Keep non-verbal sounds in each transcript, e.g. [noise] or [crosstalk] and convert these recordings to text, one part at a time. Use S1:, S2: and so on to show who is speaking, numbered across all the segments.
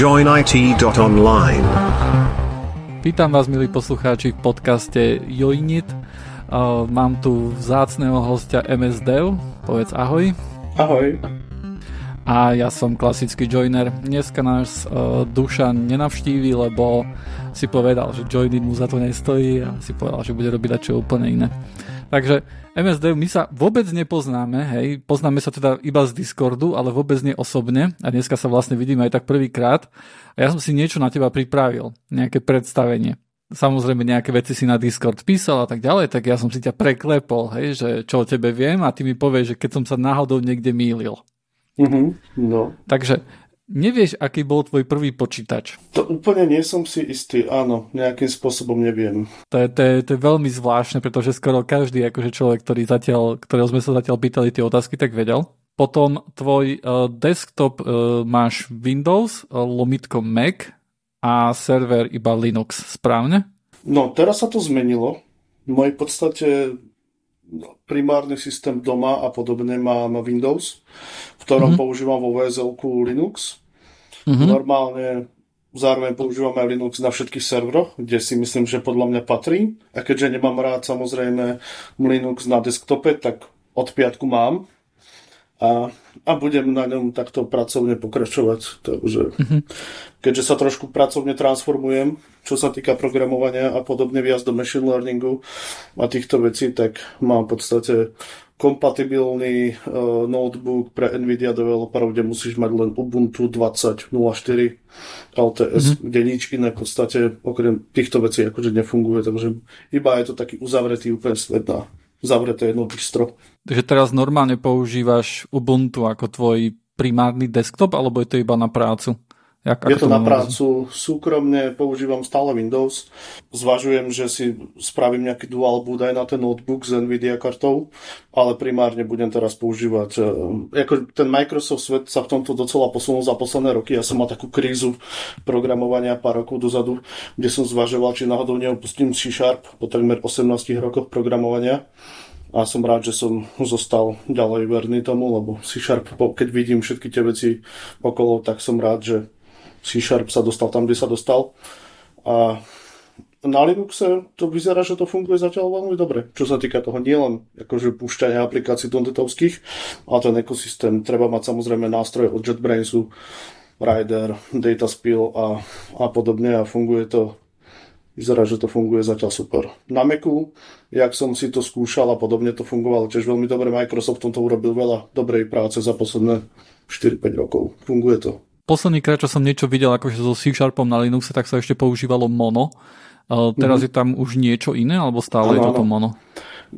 S1: joinit.online.
S2: Vítam vás, milí poslucháči, v podcaste Joinit. Mám tu vzácného hostia MSDev. Povedz ahoj.
S3: Ahoj.
S2: A ja som klasický joiner. Dneska nás uh, Dušan nenavštíví, lebo si povedal, že Joinit mu za to nestojí a si povedal, že bude robiť čo úplne iné. Takže MSD, my sa vôbec nepoznáme, hej, poznáme sa teda iba z Discordu, ale vôbec nie osobne a dneska sa vlastne vidíme aj tak prvýkrát a ja som si niečo na teba pripravil, nejaké predstavenie. Samozrejme nejaké veci si na Discord písal a tak ďalej, tak ja som si ťa preklepol, hej, že čo o tebe viem a ty mi povieš, že keď som sa náhodou niekde mýlil.
S3: Mm-hmm, no.
S2: Takže Nevieš, aký bol tvoj prvý počítač?
S3: To úplne nie som si istý, áno, nejakým spôsobom neviem.
S2: To je, to je, to je veľmi zvláštne, pretože skoro každý akože človek, ktorý zatiaľ, ktorého sme sa zatiaľ pýtali tie otázky, tak vedel. Potom tvoj uh, desktop uh, máš Windows, uh, lomitko Mac a server iba Linux, správne?
S3: No, teraz sa to zmenilo. V mojej podstate primárny systém doma a podobne mám Windows, v ktorom mm-hmm. používam vo VSL Linux Mm-hmm. Normálne zároveň používam aj Linux na všetkých serveroch, kde si myslím, že podľa mňa patrí. A keďže nemám rád samozrejme Linux na desktope, tak od piatku mám. A, a budem na ňom takto pracovne pokračovať. Takže, mm-hmm. keďže sa trošku pracovne transformujem, čo sa týka programovania a podobne viac do machine learningu a týchto vecí, tak mám v podstate kompatibilný uh, notebook pre NVIDIA developerov, kde musíš mať len Ubuntu 20.04 LTS, mm-hmm. kde nič iné v podstate okrem týchto vecí akože nefunguje, takže iba je to taký uzavretý úplne svet na zavreté jedno bistro.
S2: Takže teraz normálne používaš Ubuntu ako tvoj primárny desktop, alebo je to iba na prácu?
S3: Jak, je to na prácu súkromne, používam stále Windows. Zvažujem, že si spravím nejaký dual boot aj na ten notebook s Nvidia kartou, ale primárne budem teraz používať. E, ako ten Microsoft svet sa v tomto docela posunul za posledné roky. Ja som mal takú krízu programovania pár rokov dozadu, kde som zvažoval, či náhodou neopustím C Sharp po takmer 18 rokoch programovania a som rád, že som zostal ďalej verný tomu, lebo C Sharp, keď vidím všetky tie veci okolo, tak som rád, že C Sharp sa dostal tam, kde sa dostal. A na Linuxe to vyzerá, že to funguje zatiaľ veľmi dobre. Čo sa týka toho nielen akože púšťania aplikácií dondetovských, ale ten ekosystém. Treba mať samozrejme nástroje od JetBrainsu, Rider, Dataspill a, a podobne a funguje to Vyzerá, že to funguje zatiaľ super. Na Macu, jak som si to skúšal a podobne to fungovalo tiež veľmi dobre. Microsoft tomto urobil veľa dobrej práce za posledné 4-5 rokov. Funguje to
S2: posledný krát, čo som niečo videl akože so C Sharpom na Linuxe, tak sa ešte používalo Mono. Uh, teraz mm-hmm. je tam už niečo iné, alebo stále ano, je toto Mono?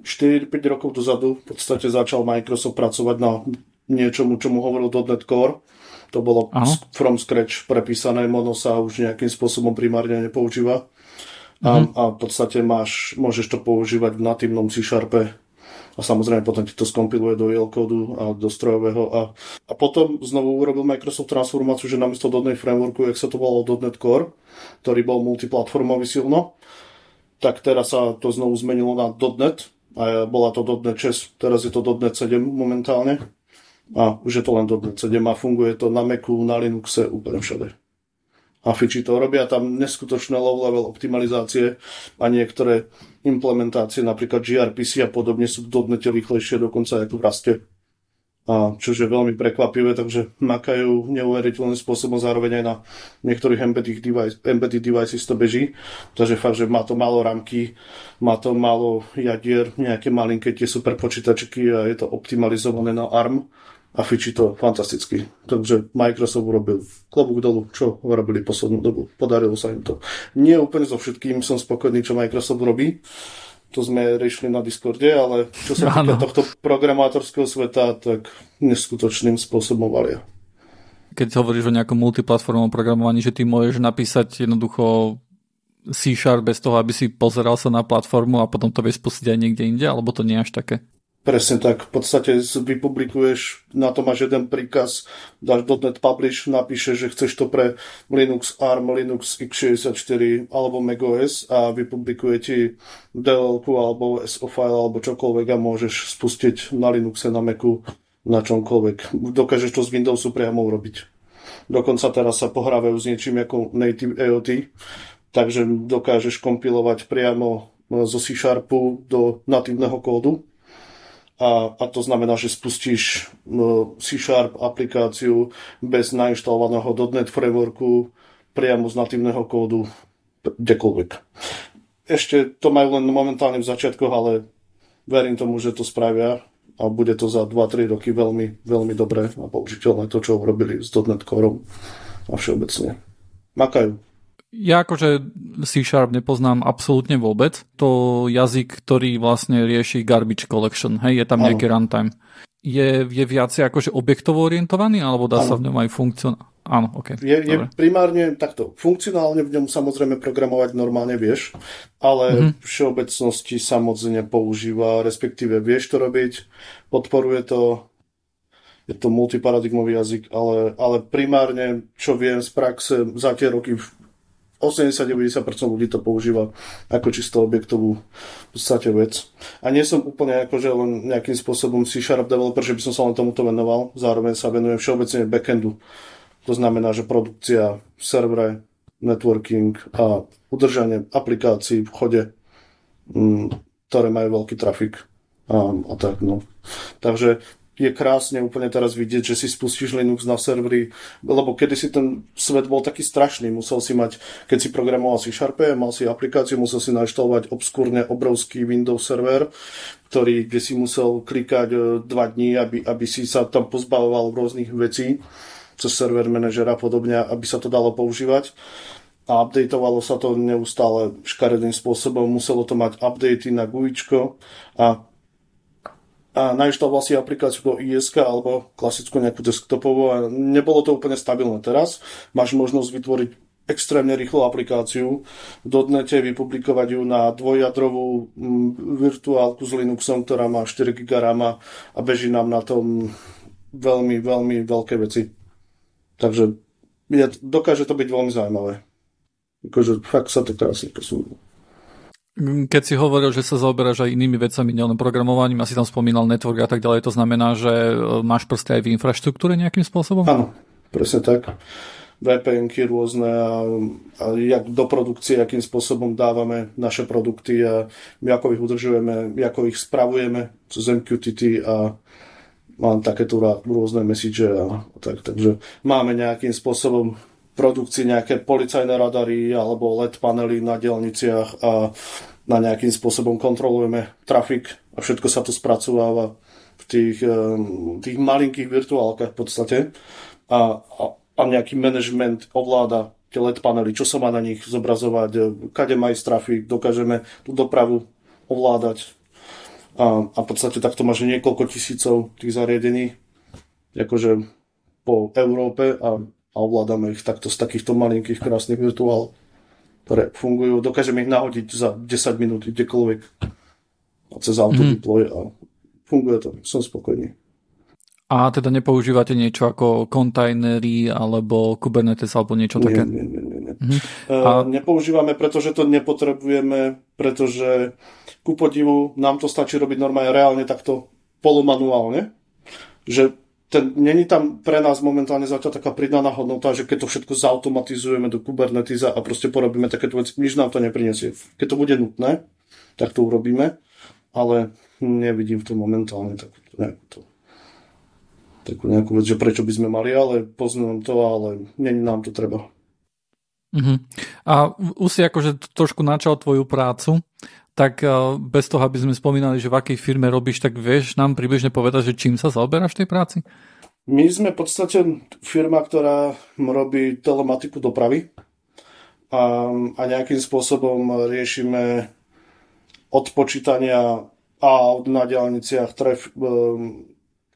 S3: 4-5 rokov dozadu v podstate začal Microsoft pracovať na niečomu, čomu hovoril .NET Core. To bolo ano. from scratch prepísané, Mono sa už nejakým spôsobom primárne nepoužíva. A, mm-hmm. a v podstate máš, môžeš to používať v natívnom C Sharpe a samozrejme potom ti to skompiluje do EL kódu a do strojového a, a potom znovu urobil Microsoft transformáciu, že namiesto .NET Frameworku, jak sa to volalo .NET Core, ktorý bol multiplatformový silno, tak teraz sa to znovu zmenilo na .NET a bola to .NET 6, teraz je to .NET 7 momentálne a už je to len .NET 7 a funguje to na Macu, na Linuxe, úplne všade a fiči to. Robia tam neskutočné low-level optimalizácie a niektoré implementácie, napríklad gRPC a podobne sú dodnete rýchlejšie dokonca ako v Raste. A čo je veľmi prekvapivé, takže makajú neuveriteľným spôsobom zároveň aj na niektorých embedded, device, embedded devices to beží. Takže fakt, že má to málo ramky, má to málo jadier, nejaké malinké tie super a je to optimalizované na ARM a fičí to fantasticky. Takže Microsoft urobil klobúk dolu, čo robili poslednú dobu. Podarilo sa im to. Nie úplne so všetkým som spokojný, čo Microsoft robí. To sme riešili na Discorde, ale čo sa týka tohto programátorského sveta, tak neskutočným spôsobom valia.
S2: Keď hovoríš o nejakom multiplatformovom programovaní, že ty môžeš napísať jednoducho C Sharp bez toho, aby si pozeral sa na platformu a potom to vieš spustiť aj niekde inde, alebo to nie je až také?
S3: Presne tak. V podstate vypublikuješ, na to máš jeden príkaz, dáš .NET Publish, napíšeš, že chceš to pre Linux ARM, Linux x64 alebo macOS a vypublikuje ti DLL alebo SO file alebo čokoľvek a môžeš spustiť na Linuxe, na Macu, na čomkoľvek. Dokážeš to z Windowsu priamo urobiť. Dokonca teraz sa pohrávajú s niečím ako native AOT, takže dokážeš kompilovať priamo zo C Sharpu do natívneho kódu. A, a to znamená, že spustíš C Sharp aplikáciu bez nainštalovaného .NET frameworku priamo z natívneho kódu kdekoľvek. Ešte to majú len momentálne v začiatkoch, ale verím tomu, že to spravia a bude to za 2-3 roky veľmi, veľmi dobré a použiteľné to, čo urobili s .NET Core a všeobecne. Makajú.
S2: Ja akože C Sharp nepoznám absolútne vôbec. To jazyk, ktorý vlastne rieši garbage collection, hej, je tam nejaký runtime. Je, je viacej akože objektovo orientovaný, alebo dá ano. sa v ňom aj funkcionálne? Áno, ok.
S3: Je, je primárne takto. Funkcionálne v ňom samozrejme programovať normálne vieš, ale mm-hmm. v všeobecnosti sa moc nepoužíva, respektíve vieš to robiť, podporuje to, je to multiparadigmový jazyk, ale, ale primárne, čo viem z praxe, za tie roky 80-90% ľudí to používa ako čisto objektovú v podstate vec. A nie som úplne akože len nejakým spôsobom C-Sharp developer, že by som sa len tomuto venoval. Zároveň sa venujem všeobecne backendu to znamená, že produkcia, servere, networking a udržanie aplikácií v chode, mm, ktoré majú veľký trafik a, a tak. No. Takže je krásne úplne teraz vidieť, že si spustíš Linux na servery, lebo kedy si ten svet bol taký strašný, musel si mať, keď si programoval si Sharpe, mal si aplikáciu, musel si naštalovať obskúrne obrovský Windows server, ktorý, kde si musel klikať e, dva dní, aby, aby si sa tam pozbavoval rôznych vecí cez server manažer a podobne, aby sa to dalo používať. A updateovalo sa to neustále škaredým spôsobom. Muselo to mať updaty na GUIčko a a nainštaloval si aplikáciu do ISK alebo klasickú nejakú desktopovú a nebolo to úplne stabilné. Teraz máš možnosť vytvoriť extrémne rýchlu aplikáciu, v dotnete vypublikovať ju na dvojjadrovú mm, virtuálku s Linuxom, ktorá má 4 GB RAM a beží nám na tom veľmi, veľmi veľké veci. Takže ja, dokáže to byť veľmi zaujímavé. Akože fakt sa to krásne posúva.
S2: Keď si hovoril, že sa zaoberáš aj inými vecami, nielen programovaním, asi tam spomínal network a tak ďalej, to znamená, že e, máš proste aj v infraštruktúre nejakým spôsobom?
S3: Áno, presne tak. VPNky rôzne a, a jak do produkcie, akým spôsobom dávame naše produkty a my ako ich udržujeme, ako ich spravujeme cez MQTT a mám takéto rôzne message a tak, takže máme nejakým spôsobom produkcii nejaké policajné radary alebo LED panely na dielniciach a na nejakým spôsobom kontrolujeme trafik a všetko sa to spracováva v tých, tých malinkých virtuálkach v podstate. A, a, a nejaký management ovláda tie LED panely, čo sa má na nich zobrazovať, kade má ísť trafik, dokážeme tú dopravu ovládať. A, a v podstate takto máš niekoľko tisícov tých zariadení akože po Európe a, a ovládame ich takto z takýchto malinkých krásnych virtuál, ktoré fungujú. Dokážeme ich nahodiť za 10 minút kdekoľvek a cez auto mm. deploy a funguje to. Som spokojný.
S2: A teda nepoužívate niečo ako kontajnery alebo Kubernetes alebo niečo nie, také?
S3: Nie, nie, nie. nie. Mm-hmm. A... Nepoužívame, pretože to nepotrebujeme, pretože ku podivu nám to stačí robiť normálne reálne takto polomanuálne, že ten, není tam pre nás momentálne zatiaľ taká pridaná hodnota, že keď to všetko zautomatizujeme do Kubernetes a proste porobíme takéto veci, nič nám to neprinesie. Keď to bude nutné, tak to urobíme, ale nevidím v tom momentálne takúto nejakú takú nejakú vec, že prečo by sme mali, ale poznám to, ale není nám to treba.
S2: Uh-huh. A už si akože trošku načal tvoju prácu, tak uh, bez toho, aby sme spomínali, že v akej firme robíš, tak vieš nám približne povedať, že čím sa zaoberáš v tej práci?
S3: My sme v podstate firma, ktorá robí telematiku dopravy a, a nejakým spôsobom riešime odpočítania aut na diálniciach, tref, um,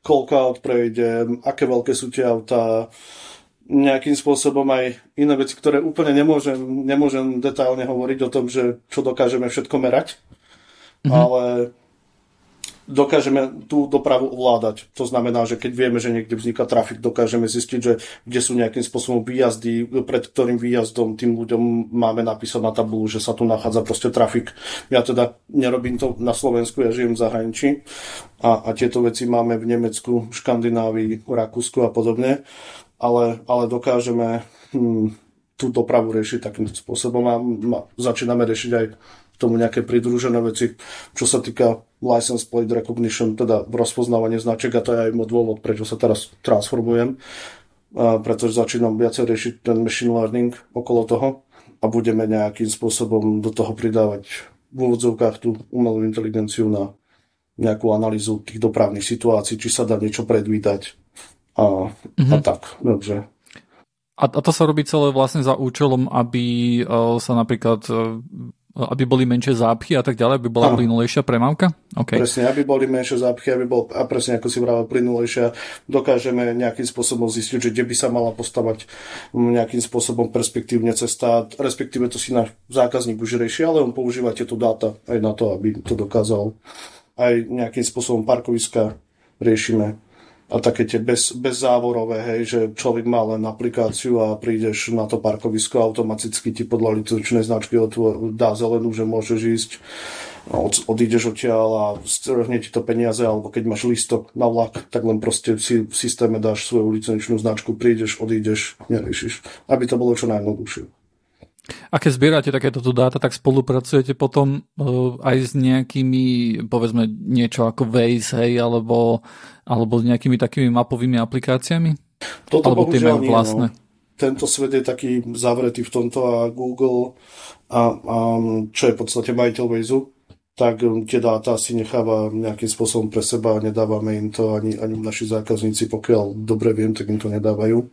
S3: koľko aut prejde, aké veľké sú tie autá, nejakým spôsobom aj iné veci, ktoré úplne nemôžem, nemôžem detailne hovoriť o tom, že čo dokážeme všetko merať, mm-hmm. ale dokážeme tú dopravu ovládať. To znamená, že keď vieme, že niekde vzniká trafik, dokážeme zistiť, že kde sú nejakým spôsobom výjazdy, pred ktorým výjazdom tým ľuďom máme napísať na tabulu, že sa tu nachádza proste trafik. Ja teda nerobím to na Slovensku, ja žijem v zahraničí a, a tieto veci máme v Nemecku, Škandinávii, Rakúsku a podobne. Ale, ale dokážeme hm, tú dopravu riešiť takým spôsobom a začíname riešiť aj k tomu nejaké pridružené veci, čo sa týka license plate recognition, teda rozpoznávanie značiek a to je aj môj dôvod, prečo sa teraz transformujem, pretože začínam viacej riešiť ten machine learning okolo toho a budeme nejakým spôsobom do toho pridávať v úvodzovkách tú umelú inteligenciu na nejakú analýzu tých dopravných situácií, či sa dá niečo predvídať a, mm-hmm. a mhm. tak. Dobre.
S2: A, to sa robí celé vlastne za účelom, aby uh, sa napríklad uh, aby boli menšie zápchy a tak ďalej, aby bola plynulejšia premávka?
S3: Okay. Presne, aby boli menšie zápchy, aby bol, a presne ako si vravel, plynulejšia, dokážeme nejakým spôsobom zistiť, že kde by sa mala postavať nejakým spôsobom perspektívne cesta, respektíve to si náš zákazník už rieši, ale on používa tieto dáta aj na to, aby to dokázal aj nejakým spôsobom parkoviska riešime a také tie bez, bezzávorové, hej, že človek má len aplikáciu a prídeš na to parkovisko automaticky ti podľa licenčnej značky otvor, dá zelenú, že môžeš ísť od, odídeš odtiaľ a strhne ti to peniaze, alebo keď máš listok na vlak, tak len proste si v systéme dáš svoju licenčnú značku, prídeš, odídeš, neriešiš. Aby to bolo čo najjednoduchšie.
S2: A keď zbierate takéto dáta, tak spolupracujete potom uh, aj s nejakými, povedzme, niečo ako Waze, hej, alebo, alebo s nejakými takými mapovými aplikáciami?
S3: Toto alebo tie majú vlastné? No. Tento svet je taký zavretý v tomto a Google a, a čo je v podstate majiteľ Waze, tak um, tie dáta si necháva nejakým spôsobom pre seba a nedávame im to ani, ani naši zákazníci, pokiaľ dobre viem, tak im to nedávajú.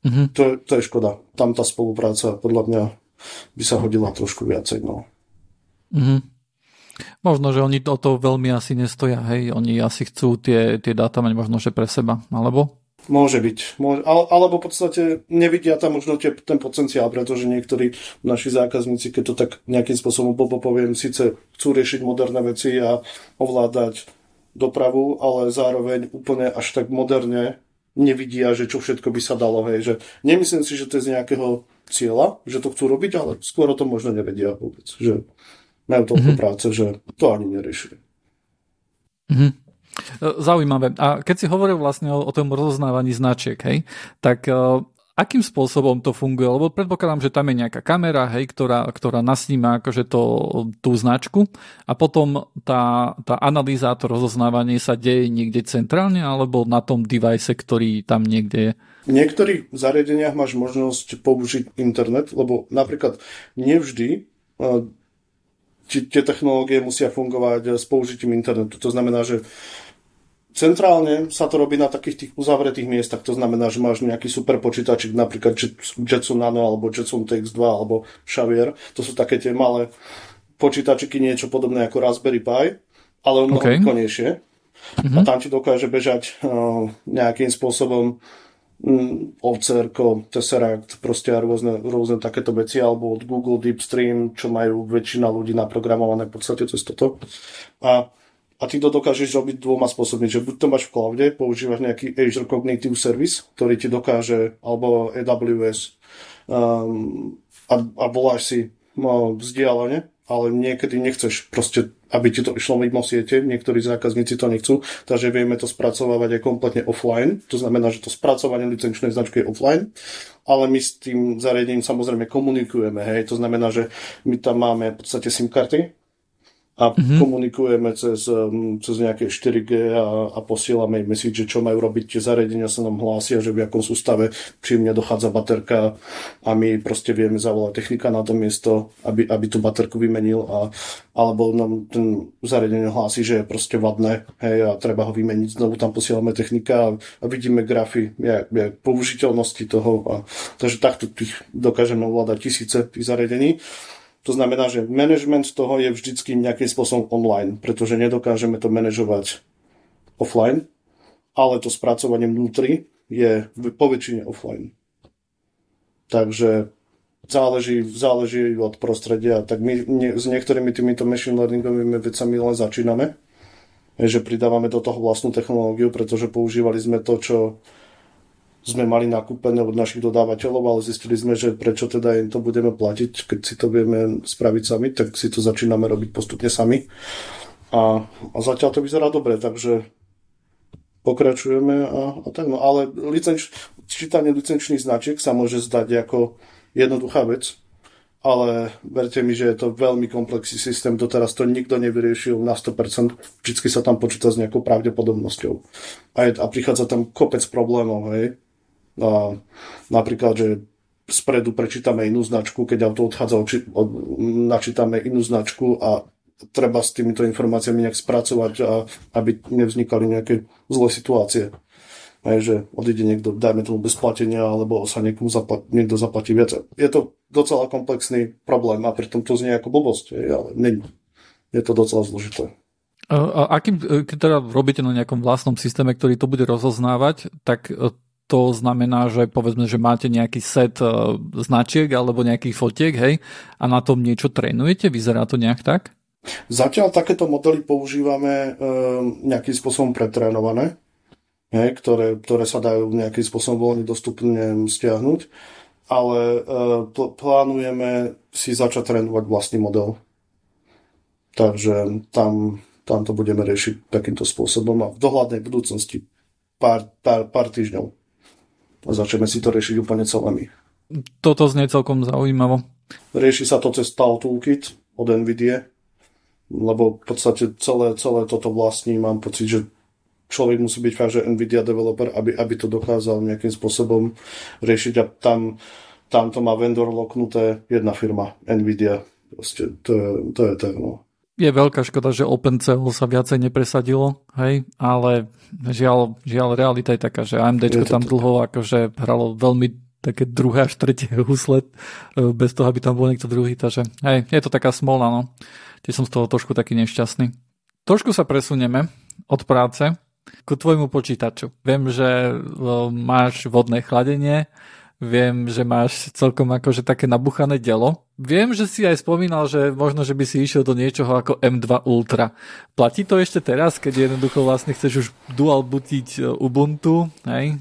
S3: Mm-hmm. To, je, to je škoda. Tam tá spolupráca podľa mňa by sa hodila trošku viacej. No.
S2: Mm-hmm. Možno, že oni o to veľmi asi nestoja, hej, oni asi chcú tie, tie dáta mať možno, že pre seba, alebo?
S3: Môže byť. Môže, alebo v podstate nevidia tam možno tie, ten potenciál, pretože niektorí naši zákazníci, keď to tak nejakým spôsobom poviem, síce chcú riešiť moderné veci a ovládať dopravu, ale zároveň úplne až tak moderne nevidia, že čo všetko by sa dalo. Hej. Že nemyslím si, že to je z nejakého cieľa, že to chcú robiť, ale skôr o tom možno nevedia vôbec. Že majú toľko mm-hmm. práce, že to ani neriešili.
S2: Mm-hmm. Zaujímavé. A keď si hovoril vlastne o, o tom rozoznávaní značiek, hej, tak uh, akým spôsobom to funguje? Lebo predpokladám, že tam je nejaká kamera, hej, ktorá, ktorá nasníma akože to, tú značku a potom tá, tá analýza, to rozoznávanie sa deje niekde centrálne alebo na tom device, ktorý tam niekde je?
S3: V niektorých zariadeniach máš možnosť použiť internet, lebo napríklad nevždy tie technológie musia fungovať s použitím internetu. To znamená, že centrálne sa to robí na takých tých uzavretých miestach. To znamená, že máš nejaký super počítačik, napríklad Jetson Nano alebo Jetson TX2 alebo Xavier. To sú také tie malé počítačiky, niečo podobné ako Raspberry Pi, ale mnoho okay. výkonnejšie. Mm-hmm. A tam ti dokáže bežať uh, nejakým spôsobom Mm, OCR, Tesseract, proste rôzne, rôzne takéto veci, alebo od Google Deepstream, čo majú väčšina ľudí naprogramované v podstate cez toto. A, a ty to dokážeš robiť dvoma spôsobmi, že buď to máš v cloude, používaš nejaký Azure Cognitive Service, ktorý ti dokáže, alebo AWS, um, a, a voláš si no, vzdialene, ale niekedy nechceš proste, aby ti to išlo mimo siete, niektorí zákazníci to nechcú, takže vieme to spracovávať aj kompletne offline, to znamená, že to spracovanie licenčnej značky je offline, ale my s tým zariadením samozrejme komunikujeme, hej, to znamená, že my tam máme v podstate SIM karty, a mm-hmm. komunikujeme cez, cez nejaké 4G a, a posielame im message, čo majú robiť. Tie zariadenia sa nám hlásia, že v akom sústave pri mne dochádza baterka a my proste vieme zavolať technika na to miesto, aby, aby tú baterku vymenil a, alebo nám ten zariadenie hlási, že je proste vadné hej, a treba ho vymeniť. Znovu tam posielame technika a, a vidíme grafy jak, jak použiteľnosti toho. A, takže takto tých dokážeme ovládať tisíce tých zariadení. To znamená, že management toho je vždycky nejakým spôsobom online, pretože nedokážeme to manažovať offline, ale to spracovanie vnútri je po väčšine offline. Takže záleží, záleží od prostredia. Tak my nie, s niektorými týmito machine learningovými vecami len začíname, že pridávame do toho vlastnú technológiu, pretože používali sme to, čo sme mali nakúpené od našich dodávateľov, ale zistili sme, že prečo teda im to budeme platiť, keď si to vieme spraviť sami, tak si to začíname robiť postupne sami. A, a zatiaľ to vyzerá dobre, takže pokračujeme a, a tak. No ale licenč, čítanie licenčných značiek sa môže zdať ako jednoduchá vec, ale verte mi, že je to veľmi komplexný systém, doteraz to nikto nevyriešil na 100%, vždy sa tam počíta s nejakou pravdepodobnosťou. A, je, a prichádza tam kopec problémov, hej. A, napríklad, že spredu prečítame inú značku, keď auto odchádza, oči, od, načítame inú značku a treba s týmito informáciami nejak spracovať, a, aby nevznikali nejaké zlé situácie. Aj, že odíde niekto, dajme tomu bez platenia, alebo sa niekomu zaplat, niekto zaplatí viac. Je to docela komplexný problém a pritom to znie ako blbosť, ale není. Je to docela zložité.
S2: A akým, keď teda robíte na nejakom vlastnom systéme, ktorý to bude rozoznávať, tak e, to znamená, že povedzme, že máte nejaký set e, značiek alebo nejakých fotiek, hej, a na tom niečo trénujete? Vyzerá to nejak tak?
S3: Zatiaľ takéto modely používame e, nejakým spôsobom pretrénované hej, ktoré, ktoré sa dajú nejakým spôsobom voľne dostupne stiahnuť, ale e, pl- plánujeme si začať trénovať vlastný model. Takže tam, tam to budeme riešiť takýmto spôsobom a v dohľadnej budúcnosti pár, pár, pár týždňov. A začneme si to riešiť úplne celými.
S2: Toto znie celkom zaujímavo.
S3: Rieši sa to cez TAL Toolkit od NVIDIA, lebo v podstate celé, celé toto vlastní, mám pocit, že človek musí byť fakt, že NVIDIA developer, aby, aby to dokázal nejakým spôsobom riešiť a tam, tam to má vendor loknuté jedna firma, NVIDIA. Proste to je, to je to, no.
S2: Je veľká škoda, že OpenCL sa viacej nepresadilo, hej, ale žiaľ, žiaľ realita je taká, že AMD tam dlho akože hralo veľmi také druhé až tretie [laughs] husle, e, bez toho, aby tam bol niekto druhý, takže hej, je to taká smola, no. Tiež som z toho trošku taký nešťastný. Trošku sa presunieme od práce ku tvojmu počítaču. Viem, že máš vodné chladenie, viem, že máš celkom akože také nabuchané delo. Viem, že si aj spomínal, že možno, že by si išiel do niečoho ako M2 Ultra. Platí to ešte teraz, keď jednoducho vlastne chceš už dual bootiť e, Ubuntu, hej?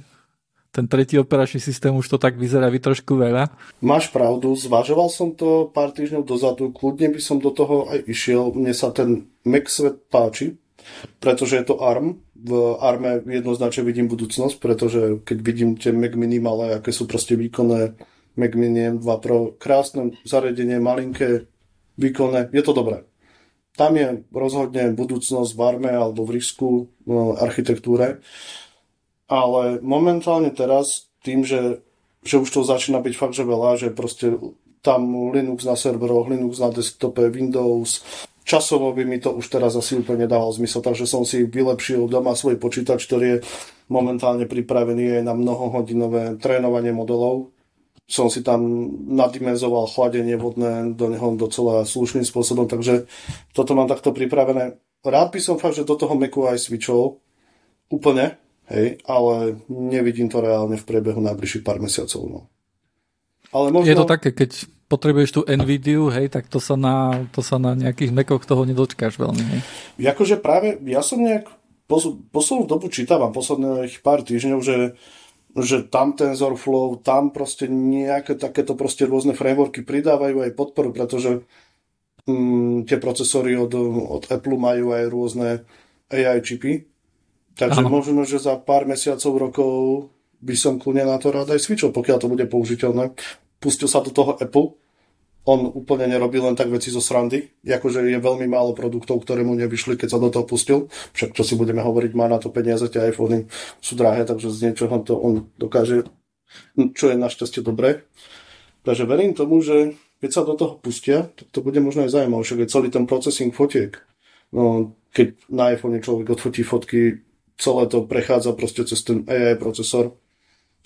S2: ten tretí operačný systém už to tak vyzerá vy trošku veľa.
S3: Máš pravdu, zvažoval som to pár týždňov dozadu, kľudne by som do toho aj išiel, mne sa ten Mac svet páči, pretože je to ARM, v arme jednoznačne vidím budúcnosť, pretože keď vidím tie Mac Mini malé, aké sú proste výkonné Mac Mini M2 Pro, krásne zariadenie, malinké, výkonné, je to dobré. Tam je rozhodne budúcnosť v arme alebo v risku no, architektúre, ale momentálne teraz tým, že, že už to začína byť fakt, že veľa, že proste tam Linux na serveroch, Linux na desktope, Windows, časovo by mi to už teraz asi úplne dával zmysel, takže som si vylepšil doma svoj počítač, ktorý je momentálne pripravený aj na mnohohodinové trénovanie modelov. Som si tam nadimenzoval chladenie vodné do neho docela slušným spôsobom, takže toto mám takto pripravené. Rád by som fakt, že do toho Macu aj switchol úplne, hej, ale nevidím to reálne v priebehu najbližších pár mesiacov. No.
S2: Ale možno... Je to také, keď potrebuješ tú NVIDIu, hej, tak to sa na, to sa na nejakých mekoch toho nedočkáš veľmi. Hej.
S3: Akože práve, ja som nejak pos, poslednú dobu čítavam, posledných pár týždňov, že, že tam TensorFlow, tam proste nejaké takéto proste rôzne frameworky pridávajú aj podporu, pretože mm, tie procesory od, od Apple majú aj rôzne AI čipy, takže ano. možno, že za pár mesiacov, rokov by som kľudne na to rád aj switchol, pokiaľ to bude použiteľné pustil sa do toho Apple, on úplne nerobí len tak veci zo srandy, akože je veľmi málo produktov, ktoré mu nevyšli, keď sa do toho pustil. Však čo si budeme hovoriť, má na to peniaze, tie iPhony sú drahé, takže z niečoho to on dokáže, čo je našťastie dobré. Takže verím tomu, že keď sa do toho pustia, tak to bude možno aj zaujímavé, však je celý ten procesing fotiek. No, keď na iPhone človek odfotí fotky, celé to prechádza proste cez ten AI procesor,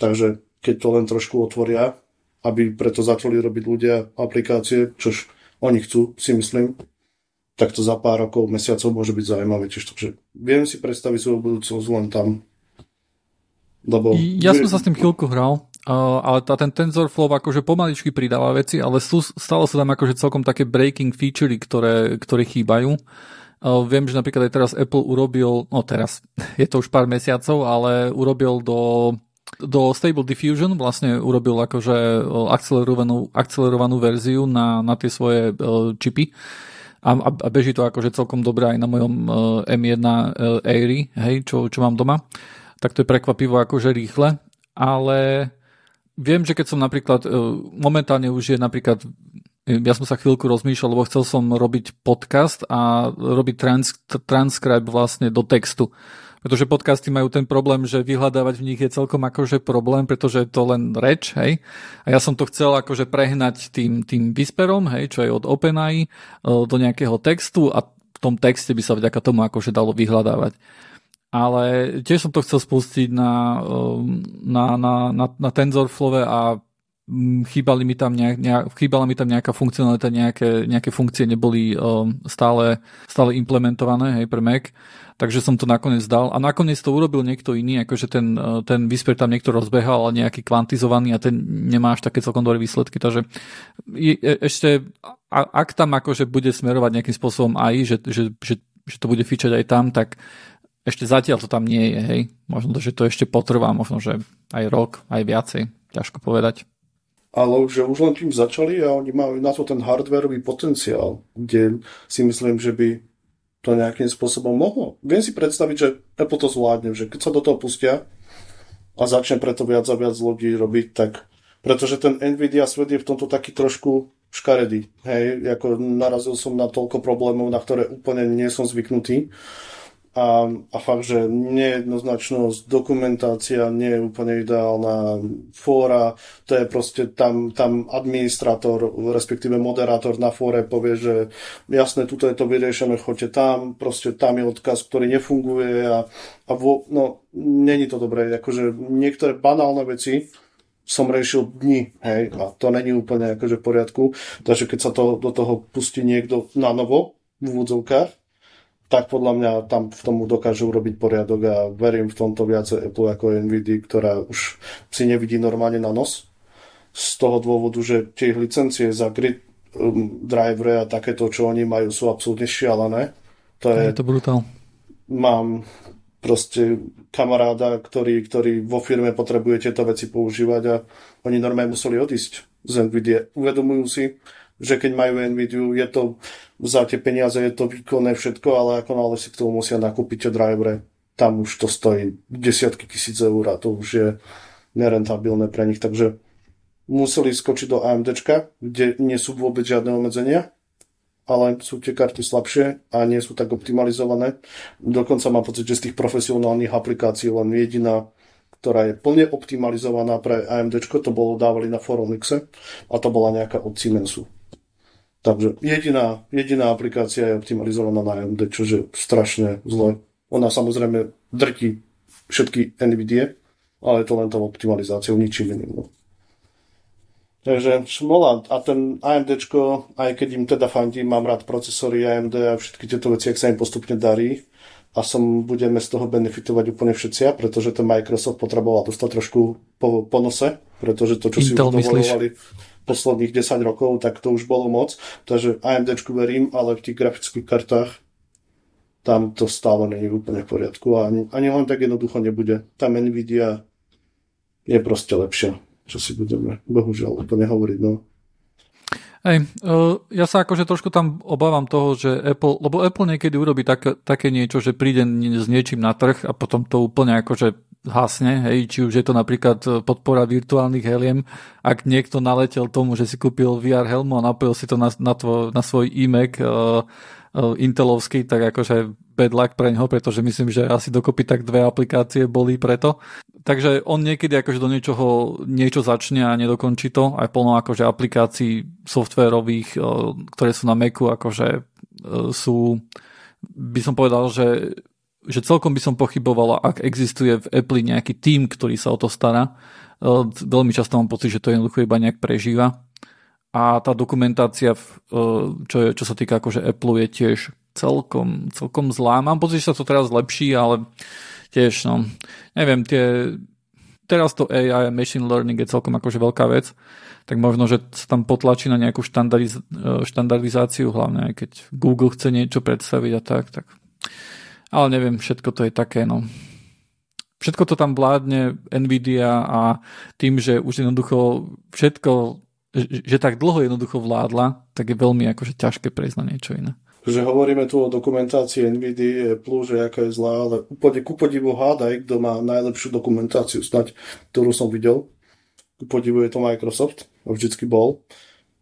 S3: takže keď to len trošku otvoria, aby preto začali robiť ľudia aplikácie, čož oni chcú, si myslím, tak to za pár rokov, mesiacov môže byť zaujímavé tiež. Takže viem si predstaviť svoju budúcnosť len tam.
S2: Lebo... Ja som sa s tým chvíľku hral, ale tá, ten TensorFlow akože pomaličky pridáva veci, ale sú, stále sú tam akože celkom také breaking featurey, ktoré, ktoré chýbajú. Viem, že napríklad aj teraz Apple urobil, no teraz, [laughs] je to už pár mesiacov, ale urobil do do Stable Diffusion vlastne urobil akože akcelerovanú, akcelerovanú verziu na, na tie svoje čipy a, a beží to akože celkom dobre aj na mojom uh, M1 uh, Airy, hej, čo, čo mám doma, tak to je prekvapivo akože rýchle, ale viem, že keď som napríklad, momentálne už je napríklad ja som sa chvíľku rozmýšľal, lebo chcel som robiť podcast a robiť trans, transcribe vlastne do textu. Pretože podcasty majú ten problém, že vyhľadávať v nich je celkom akože problém, pretože je to len reč, hej. A ja som to chcel akože prehnať tým, tým Whisperom, hej, čo je od OpenAI, e, do nejakého textu a v tom texte by sa vďaka tomu akože dalo vyhľadávať. Ale tiež som to chcel spustiť na, e, na, na, na, na TensorFlow a chýbali mi tam nejak, nejak, chýbala mi tam nejaká funkcionalita, nejaké, nejaké funkcie neboli um, stále, stále implementované hej, pre Mac, takže som to nakoniec dal a nakoniec to urobil niekto iný, akože ten, uh, ten Whisper tam niekto rozbehal, ale nejaký kvantizovaný a ten nemá až také celkom dobré výsledky, takže je, ešte ak tam akože bude smerovať nejakým spôsobom aj, že, že, že, že to bude fičať aj tam, tak ešte zatiaľ to tam nie je, hej. Možno, že to ešte potrvá, možno, že aj rok, aj viacej. Ťažko povedať
S3: ale že už len tým začali a oni majú na to ten hardwareový potenciál, kde si myslím, že by to nejakým spôsobom mohlo. Viem si predstaviť, že Apple to zvládne, že keď sa do toho pustia a začne preto viac a viac ľudí robiť, tak pretože ten Nvidia svet je v tomto taký trošku škaredý. Hej, ako narazil som na toľko problémov, na ktoré úplne nie som zvyknutý a, a fakt, že nejednoznačnosť, dokumentácia nie je úplne ideálna, fóra, to je proste tam, tam administrátor, respektíve moderátor na fóre povie, že jasné, tuto je to vyriešené, choďte tam, proste tam je odkaz, ktorý nefunguje a, a vo, no, není to dobré, akože niektoré banálne veci, som riešil dni, hej, a to není úplne akože v poriadku, takže keď sa to, do toho pustí niekto na novo, v úvodzovkách, tak podľa mňa tam v tomu dokážu urobiť poriadok a verím v tomto viacej Apple ako Nvidia, ktorá už si nevidí normálne na nos. Z toho dôvodu, že tie licencie za grid um, driver a takéto, čo oni majú, sú absolútne šialené.
S2: To je, je to brutál.
S3: Mám proste kamaráda, ktorý, ktorý vo firme potrebuje tieto veci používať a oni normálne museli odísť z Nvidia. Uvedomujú si, že keď majú Nvidia, je to za tie peniaze, je to výkonné všetko, ale ako náhle si k tomu musia nakúpiť drivere, tam už to stojí desiatky tisíc eur a to už je nerentabilné pre nich, takže museli skočiť do AMD, kde nie sú vôbec žiadne obmedzenia, ale sú tie karty slabšie a nie sú tak optimalizované. Dokonca mám pocit, že z tých profesionálnych aplikácií len jediná, ktorá je plne optimalizovaná pre AMD, to bolo dávali na Foronixe a to bola nejaká od Siemensu. Takže jediná, jediná aplikácia je optimalizovaná na AMD, čo je strašne zle. Ona samozrejme drtí všetky NVIDIA, ale je to len tou optimalizáciou, ničím iným. No. Takže šmola. A ten AMD, aj keď im teda fandím, mám rád procesory AMD a všetky tieto veci, ak sa im postupne darí, a som, budeme z toho benefitovať úplne všetci, pretože ten Microsoft potreboval dostať trošku po, po nose, pretože to, čo Intel, si dovolovali, posledných 10 rokov, tak to už bolo moc. Takže AMD verím, ale v tých grafických kartách tam to stále není úplne v poriadku a ani, ani len tak jednoducho nebude. Tam Nvidia je proste lepšia, čo si budeme bohužiaľ úplne hovoriť. No.
S2: Hej, uh, ja sa akože trošku tam obávam toho, že Apple, lebo Apple niekedy urobí tak, také niečo, že príde s niečím na trh a potom to úplne akože hasne, hej, či už je to napríklad e, podpora virtuálnych heliem, ak niekto naletel tomu, že si kúpil VR helmu a napojil si to na, na, tvo, na svoj iMac uh, Intelovský, tak akože bad luck pre ňoho, pretože myslím, že asi dokopy tak dve aplikácie boli preto. Takže on niekedy akože do niečoho niečo začne a nedokončí to, aj plno akože aplikácií softwarových, uh, ktoré sú na Macu, akože uh, sú by som povedal, že že celkom by som pochyboval, ak existuje v Apple nejaký tým, ktorý sa o to stará. Veľmi často mám pocit, že to jednoducho iba nejak prežíva. A tá dokumentácia, e, čo, je, čo sa týka akože Apple, je tiež celkom, celkom zlá. Mám pocit, že sa to teraz lepší, ale tiež, no, neviem, tie, teraz to AI machine learning je celkom akože veľká vec, tak možno, že sa tam potlačí na nejakú štandardiz- e, štandardizáciu, hlavne aj keď Google chce niečo predstaviť a tak, tak ale neviem, všetko to je také, no. Všetko to tam vládne Nvidia a tým, že už jednoducho všetko, že tak dlho jednoducho vládla, tak je veľmi akože ťažké prejsť na niečo iné.
S3: že hovoríme tu o dokumentácii NVIDIA, plus, že aká je zlá, ale úplne ku podivu hádaj, kto má najlepšiu dokumentáciu snať, ktorú som videl. Ku podivu je to Microsoft, vždycky bol.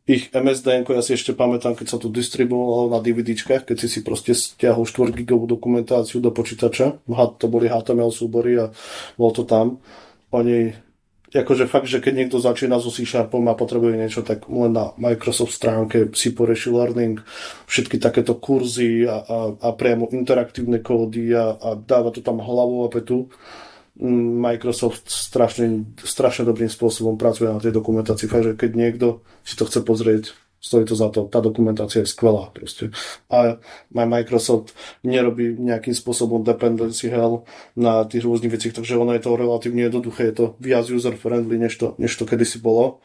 S3: Ich MSD, ja si ešte pamätám, keď sa to distribuovalo na DVDčkách, keď si si proste stiahol 4 gigovú dokumentáciu do počítača, to boli HTML súbory a bol to tam. Oni akože fakt, že keď niekto začína so C Sharpom a potrebuje niečo, tak len na Microsoft stránke si poreši learning, všetky takéto kurzy a, a, a priamo interaktívne kódy a, a dáva to tam hlavu a petu. Mm, Microsoft strašne, strašne dobrým spôsobom pracuje na tej dokumentácii. Fakt, že keď niekto si to chce pozrieť, stojí to za to. Tá dokumentácia je skvelá proste. A aj Microsoft nerobí nejakým spôsobom dependency hell na tých rôznych veciach, takže ono je to relatívne jednoduché, je to viac user-friendly, než to, než to kedysi bolo.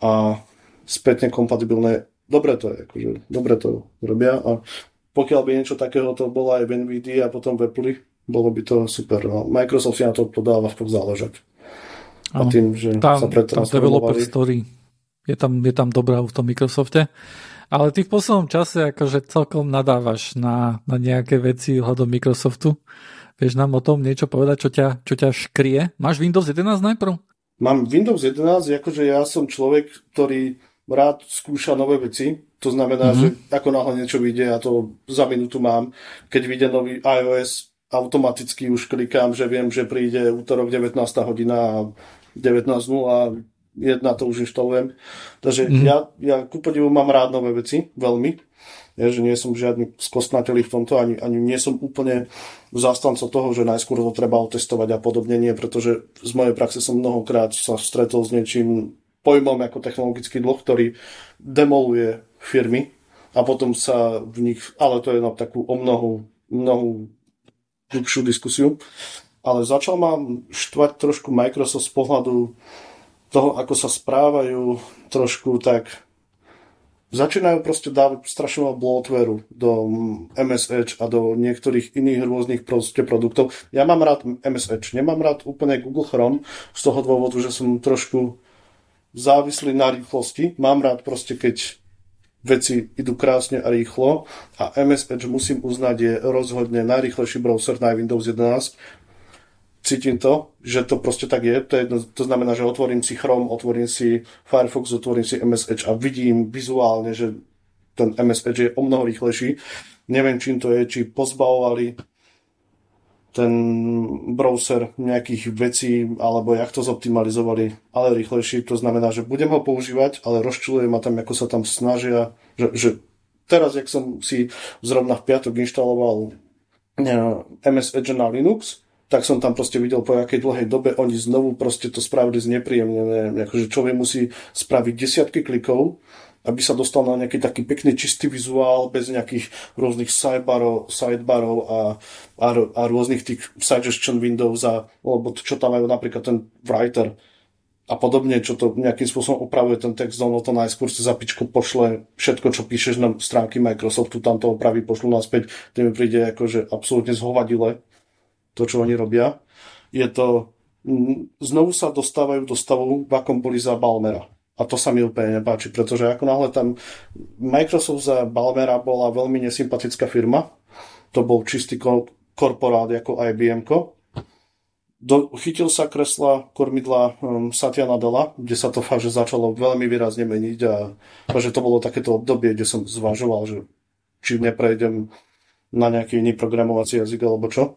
S3: A spätne kompatibilné, dobre to je, akože, dobre to robia a pokiaľ by niečo takého to bolo aj v NVIDIA a potom v Apple, bolo by to super. No, Microsoft si na to podáva fakt záležať.
S2: A tým, že tá, sa tá developer story je tam, je tam dobrá v tom Microsofte. Ale ty v poslednom čase akože celkom nadávaš na, na nejaké veci hľadom Microsoftu. Vieš nám o tom niečo povedať, čo ťa, čo ťa škrie? Máš Windows 11 najprv?
S3: Mám Windows 11, akože ja som človek, ktorý rád skúša nové veci. To znamená, mm-hmm. že ako náhle niečo vyjde, ja to za minútu mám. Keď vyjde nový iOS, automaticky už klikám, že viem, že príde útorok 19. hodina a 19.0 jedna to už inštalujem. Takže mm. ja, ja ku podivu mám rád nové veci, veľmi. Ja, že nie som žiadny skostnatelý v tomto, ani, ani nie som úplne zastancov toho, že najskôr to treba otestovať a podobne nie, pretože z mojej praxe som mnohokrát sa stretol s niečím pojmom ako technologický dlh, ktorý demoluje firmy a potom sa v nich, ale to je na takú o mnohu, mnohu hlubšiu diskusiu, ale začal ma štvať trošku Microsoft z pohľadu toho, ako sa správajú trošku tak začínajú proste dávať strašne veľa bloatwareu do MS Edge a do niektorých iných rôznych proste produktov. Ja mám rád MS Edge, nemám rád úplne Google Chrome z toho dôvodu, že som trošku závislý na rýchlosti. Mám rád proste, keď veci idú krásne a rýchlo a MS Edge musím uznať je rozhodne najrýchlejší browser na Windows 11 cítim to, že to proste tak je. To, je, to znamená, že otvorím si Chrome, otvorím si Firefox, otvorím si MS Edge a vidím vizuálne, že ten MS Edge je o mnoho rýchlejší. Neviem, čím to je, či pozbavovali ten browser nejakých vecí, alebo jak to zoptimalizovali, ale rýchlejší. To znamená, že budem ho používať, ale rozčulujem ma tam, ako sa tam snažia, že, že teraz, jak som si zrovna v piatok inštaloval MS Edge na Linux, tak som tam proste videl po akej dlhej dobe oni znovu proste to spravili znepríjemnené. Akože človek musí spraviť desiatky klikov, aby sa dostal na nejaký taký pekný čistý vizuál bez nejakých rôznych sidebarov, sidebarov a, a, a rôznych tých suggestion windows a, alebo čo tam majú napríklad ten writer a podobne, čo to nejakým spôsobom opravuje ten text, ono to najskôr sa zapičko pošle všetko, čo píšeš na stránky Microsoftu, tam to opraví, pošlu naspäť, to mi príde akože absolútne zhovadile to, čo oni robia. Je to, znovu sa dostávajú do stavu, v akom boli za Balmera. A to sa mi úplne nepáči, pretože ako náhle tam Microsoft za Balmera bola veľmi nesympatická firma, to bol čistý korporát ako IBM. Do, chytil sa kresla kormidla um, Satya Nadella, kde sa to fakt, že začalo veľmi výrazne meniť a že to bolo takéto obdobie, kde som zvažoval, že či neprejdem na nejaký iný programovací jazyk alebo čo.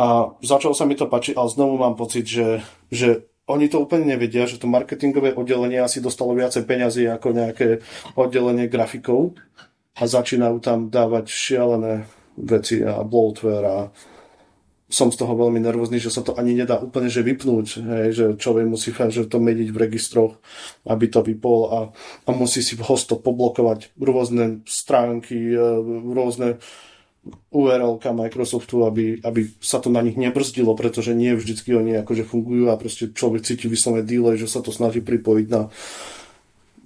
S3: A začalo sa mi to páčiť, ale znovu mám pocit, že, že oni to úplne nevedia, že to marketingové oddelenie asi dostalo viacej peňazí ako nejaké oddelenie grafikov a začínajú tam dávať šialené veci a bloatware a som z toho veľmi nervózny, že sa to ani nedá úplne že vypnúť, hej, že človek musí že to meniť v registroch, aby to vypol a, a musí si hosto poblokovať rôzne stránky, e, rôzne URL Microsoftu, aby, aby sa to na nich nebrzdilo, pretože nie vždycky oni akože fungujú a proste človek cíti vyslovene delay, že sa to snaží pripojiť na,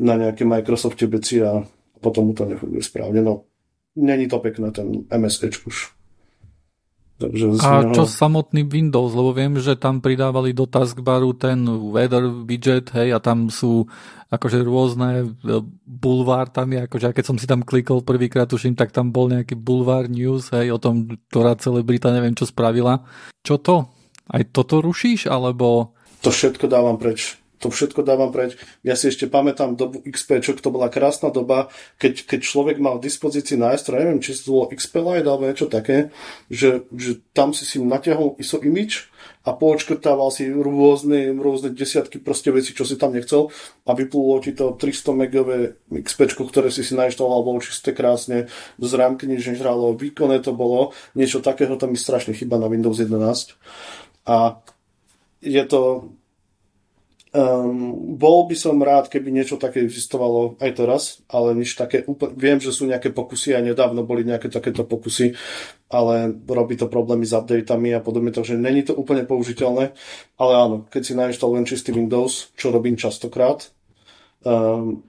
S3: na nejaké Microsoft veci a potom mu to nefunguje správne. No, není to pekné, ten MS Edge už.
S2: Takže a neho... čo samotný Windows, lebo viem, že tam pridávali do taskbaru ten weather widget, hej, a tam sú akože rôzne e, bulvár tam je, akože keď som si tam klikol prvýkrát, tuším, tak tam bol nejaký bulvár news, hej, o tom, ktorá celebrita neviem čo spravila. Čo to? Aj toto rušíš, alebo...
S3: To všetko dávam preč to všetko dávam preč. Ja si ešte pamätám dobu XP, čo to bola krásna doba, keď, keď človek mal v dispozícii nástroj, neviem, či to bolo XP Lite alebo niečo také, že, že tam si si natiahol ISO image a poočkrtával si rôzne, rôzne desiatky proste veci, čo si tam nechcel a vyplulo ti to 300 megové XP, ktoré si si nainštaloval, bolo čisté krásne, z rámky nič nežralo, výkonné to bolo, niečo takého tam mi strašne chyba na Windows 11 a je to Um, bol by som rád, keby niečo také existovalo aj teraz, ale nič také úplne... Viem, že sú nejaké pokusy a nedávno boli nejaké takéto pokusy, ale robí to problémy s updatami a podobne, takže není to úplne použiteľné. Ale áno, keď si nainštalujem čistý Windows, čo robím častokrát, um,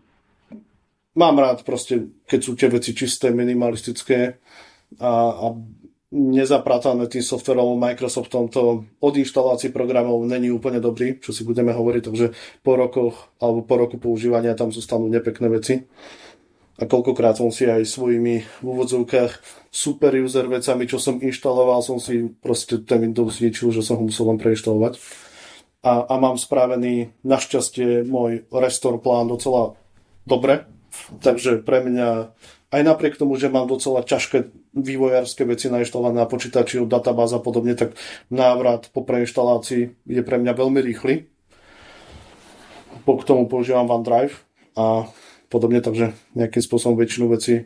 S3: mám rád proste, keď sú tie veci čisté, minimalistické a, a nezapratané tým softverom Microsoftom, to od inštalácií programov není úplne dobrý, čo si budeme hovoriť, takže po rokoch alebo po roku používania tam zostanú nepekné veci. A koľkokrát som si aj svojimi v úvodzovkách super user vecami, čo som inštaloval, som si proste ten Windows zničil, že som ho musel len preinštalovať. A, a mám spravený našťastie môj restore plán docela dobre, takže pre mňa aj napriek tomu, že mám docela ťažké vývojárske veci nainštalované na počítači databáza a podobne, tak návrat po preinštalácii je pre mňa veľmi rýchly. Po k tomu používam OneDrive a podobne, takže nejakým spôsobom väčšinu veci,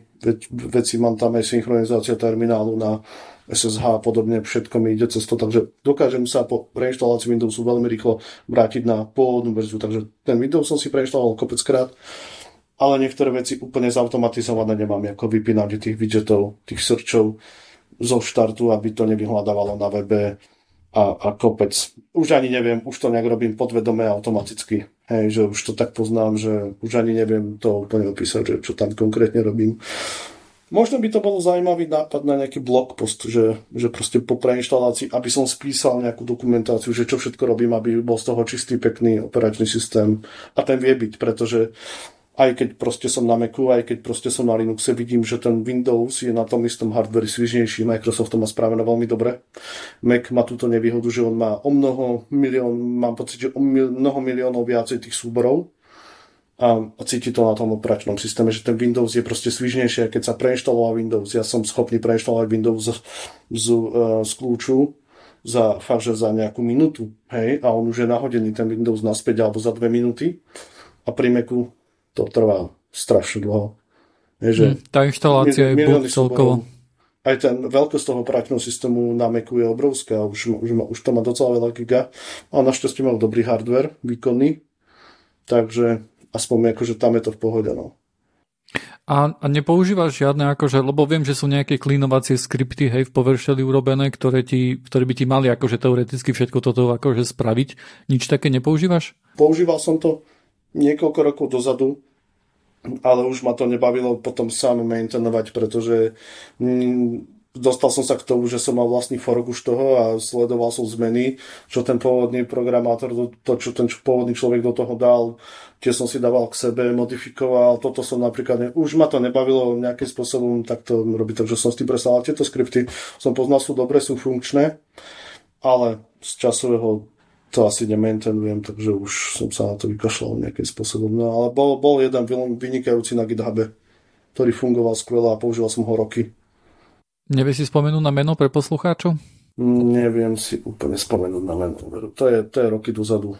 S3: veci mám tam aj synchronizácia terminálu na SSH a podobne, všetko mi ide cez to, takže dokážem sa po preinštalácii Windowsu veľmi rýchlo vrátiť na pôvodnú verziu, takže ten Windows som si preinštaloval kopeckrát ale niektoré veci úplne zautomatizované nemám, ako vypínanie tých widgetov, tých searchov zo štartu, aby to nevyhľadávalo na webe a, a kopec. Už ani neviem, už to nejak robím podvedome automaticky. Hej, že už to tak poznám, že už ani neviem to úplne opísať, že čo tam konkrétne robím. Možno by to bolo zaujímavý nápad na nejaký blog post, že, že proste po preinštalácii, aby som spísal nejakú dokumentáciu, že čo všetko robím, aby bol z toho čistý, pekný operačný systém. A ten vie byť, pretože aj keď proste som na Macu, aj keď proste som na Linuxe, vidím, že ten Windows je na tom istom hardveri svižnejší, Microsoft to má spravené veľmi dobre. Mac má túto nevýhodu, že on má o mnoho milión, mám pocit, že o mnoho miliónov viacej tých súborov. A, a cíti to na tom operačnom systéme, že ten Windows je proste svižnejší, keď sa preinštaloval Windows, ja som schopný preinštalovať Windows z, z, uh, z kľúču za, fakt, že za nejakú minútu, hej, a on už je nahodený ten Windows naspäť alebo za dve minúty a pri Macu to trvá strašne dlho.
S2: Je, že hmm, tá inštalácia je celkovo.
S3: Aj ten veľkosť toho operačného systému na Macu je obrovská, už, už, už to má docela veľa giga, a našťastie mal dobrý hardware, výkonný, takže aspoň akože tam je to v pohode. No.
S2: A, a nepoužívaš žiadne, akože, lebo viem, že sú nejaké klínovacie skripty, hej, v PowerShelli urobené, ktoré, ti, ktoré by ti mali akože teoreticky všetko toto akože spraviť. Nič také nepoužívaš?
S3: Používal som to niekoľko rokov dozadu, ale už ma to nebavilo potom sám maintainovať, pretože mm, dostal som sa k tomu, že som mal vlastný fork už toho a sledoval som zmeny, čo ten pôvodný programátor, to, čo ten pôvodný človek do toho dal, tie som si dával k sebe, modifikoval, toto som napríklad, ne, už ma to nebavilo nejakým spôsobom takto robiť, takže som s tým prestal. Tieto skripty som poznal, sú dobré, sú funkčné, ale z časového to asi nementenujem, takže už som sa na to vykašľal nejakým spôsobom. No ale bol, bol jeden vynikajúci na GitHube, ktorý fungoval skvele a používal som ho roky.
S2: Nevie si spomenúť na meno pre poslucháčov?
S3: Neviem si úplne spomenúť na meno. To je, to je roky dozadu.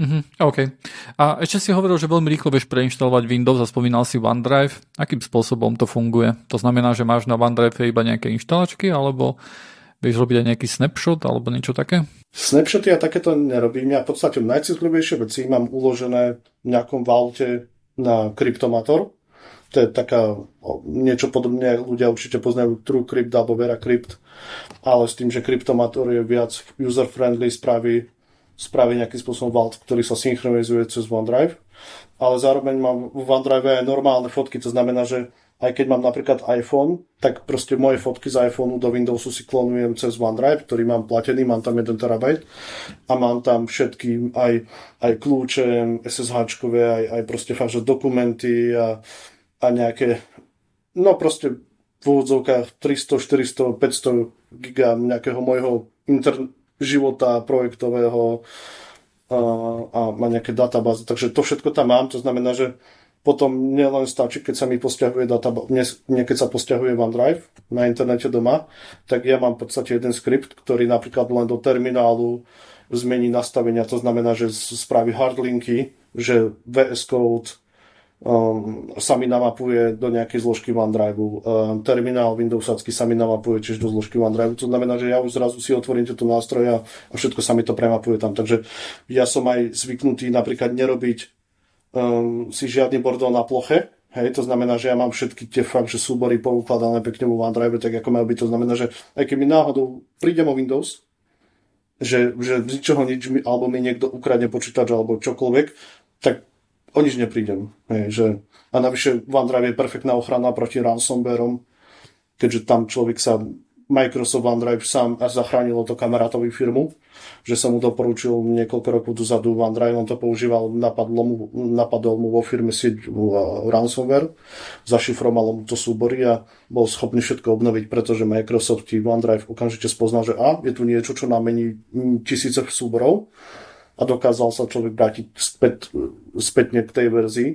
S2: Uh-huh, OK. A ešte si hovoril, že veľmi rýchlo vieš preinštalovať Windows a spomínal si OneDrive. Akým spôsobom to funguje? To znamená, že máš na OneDrive iba nejaké inštalačky, alebo Vieš robiť aj nejaký snapshot alebo niečo také?
S3: Snapshoty ja takéto nerobím. Ja v podstate najcitlivejšie veci mám uložené v nejakom valte na kryptomator. To je taká, niečo podobne, ľudia určite poznajú TrueCrypt alebo VeraCrypt, ale s tým, že kryptomator je viac user-friendly, spraví, spraví nejakým spôsobom vault, ktorý sa synchronizuje cez OneDrive. Ale zároveň mám v OneDrive aj normálne fotky, to znamená, že aj keď mám napríklad iPhone, tak proste moje fotky z iPhoneu do Windowsu si klonujem cez OneDrive, ktorý mám platený, mám tam 1 terabajt a mám tam všetky aj, aj kľúče, SSH-čkové, aj, aj proste fakt, že dokumenty a, a nejaké, no proste v úvodzovkách 300, 400, 500 giga nejakého môjho inter- života projektového a, a má nejaké databázy. Takže to všetko tam mám, to znamená, že potom nielen stačí, keď sa mi posťahuje databáza, nie keď sa posťahuje OneDrive na internete doma, tak ja mám v podstate jeden skript, ktorý napríklad len do terminálu zmení nastavenia, to znamená, že spraví hardlinky, že VS Code um, sa mi namapuje do nejakej zložky OneDrive. Um, terminál Windowsacký sa mi namapuje tiež do zložky OneDrive. To znamená, že ja už zrazu si otvorím tieto nástroje a všetko sa mi to premapuje tam. Takže ja som aj zvyknutý napríklad nerobiť um, si žiadny bordel na ploche, Hej, to znamená, že ja mám všetky tie fakt, že súbory poukladané pekne vo OneDrive, tak ako majú byť. To znamená, že aj keď mi náhodou prídem o Windows, že, že z ničoho nič alebo mi niekto ukradne počítač alebo čokoľvek, tak o nič neprídem. Hej, že, a navyše OneDrive je perfektná ochrana proti ransomwareom, keďže tam človek sa Microsoft OneDrive sám zachránilo to kamarátovi firmu, že som mu doporučil niekoľko rokov dozadu. OneDrive, on to používal, napadlo mu, napadol mu vo firme sieť ransomware, zašifrovalo mu to súbory a bol schopný všetko obnoviť, pretože Microsoft ti OneDrive okamžite spoznal, že a, je tu niečo, čo namení tisíce súborov. A dokázal sa človek vrátiť späť, spätne k tej verzii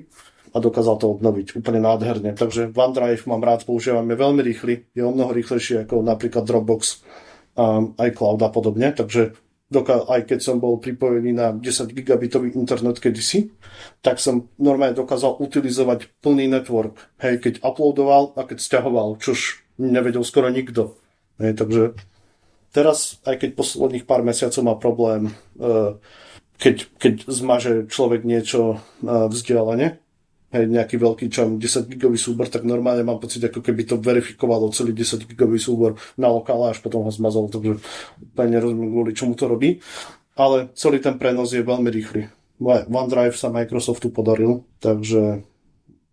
S3: a dokázal to obnoviť úplne nádherne. Takže OneDrive mám rád, používam, je veľmi rýchly, je o mnoho rýchlejší ako napríklad Dropbox, um, iCloud a podobne, takže doká- aj keď som bol pripojený na 10 gigabitový internet kedysi, tak som normálne dokázal utilizovať plný network. Hej, keď uploadoval a keď stiahoval, čož nevedel skoro nikto. Hej, takže teraz, aj keď posledných pár mesiacov má problém, uh, keď, keď zmaže človek niečo uh, vzdialene, hej, nejaký veľký čam, 10 gigový súbor, tak normálne mám pocit, ako keby to verifikovalo celý 10 gigový súbor na lokále, až potom ho zmazalo, takže úplne nerozumiem, kvôli čomu to robí. Ale celý ten prenos je veľmi rýchly. OneDrive sa Microsoftu podaril, takže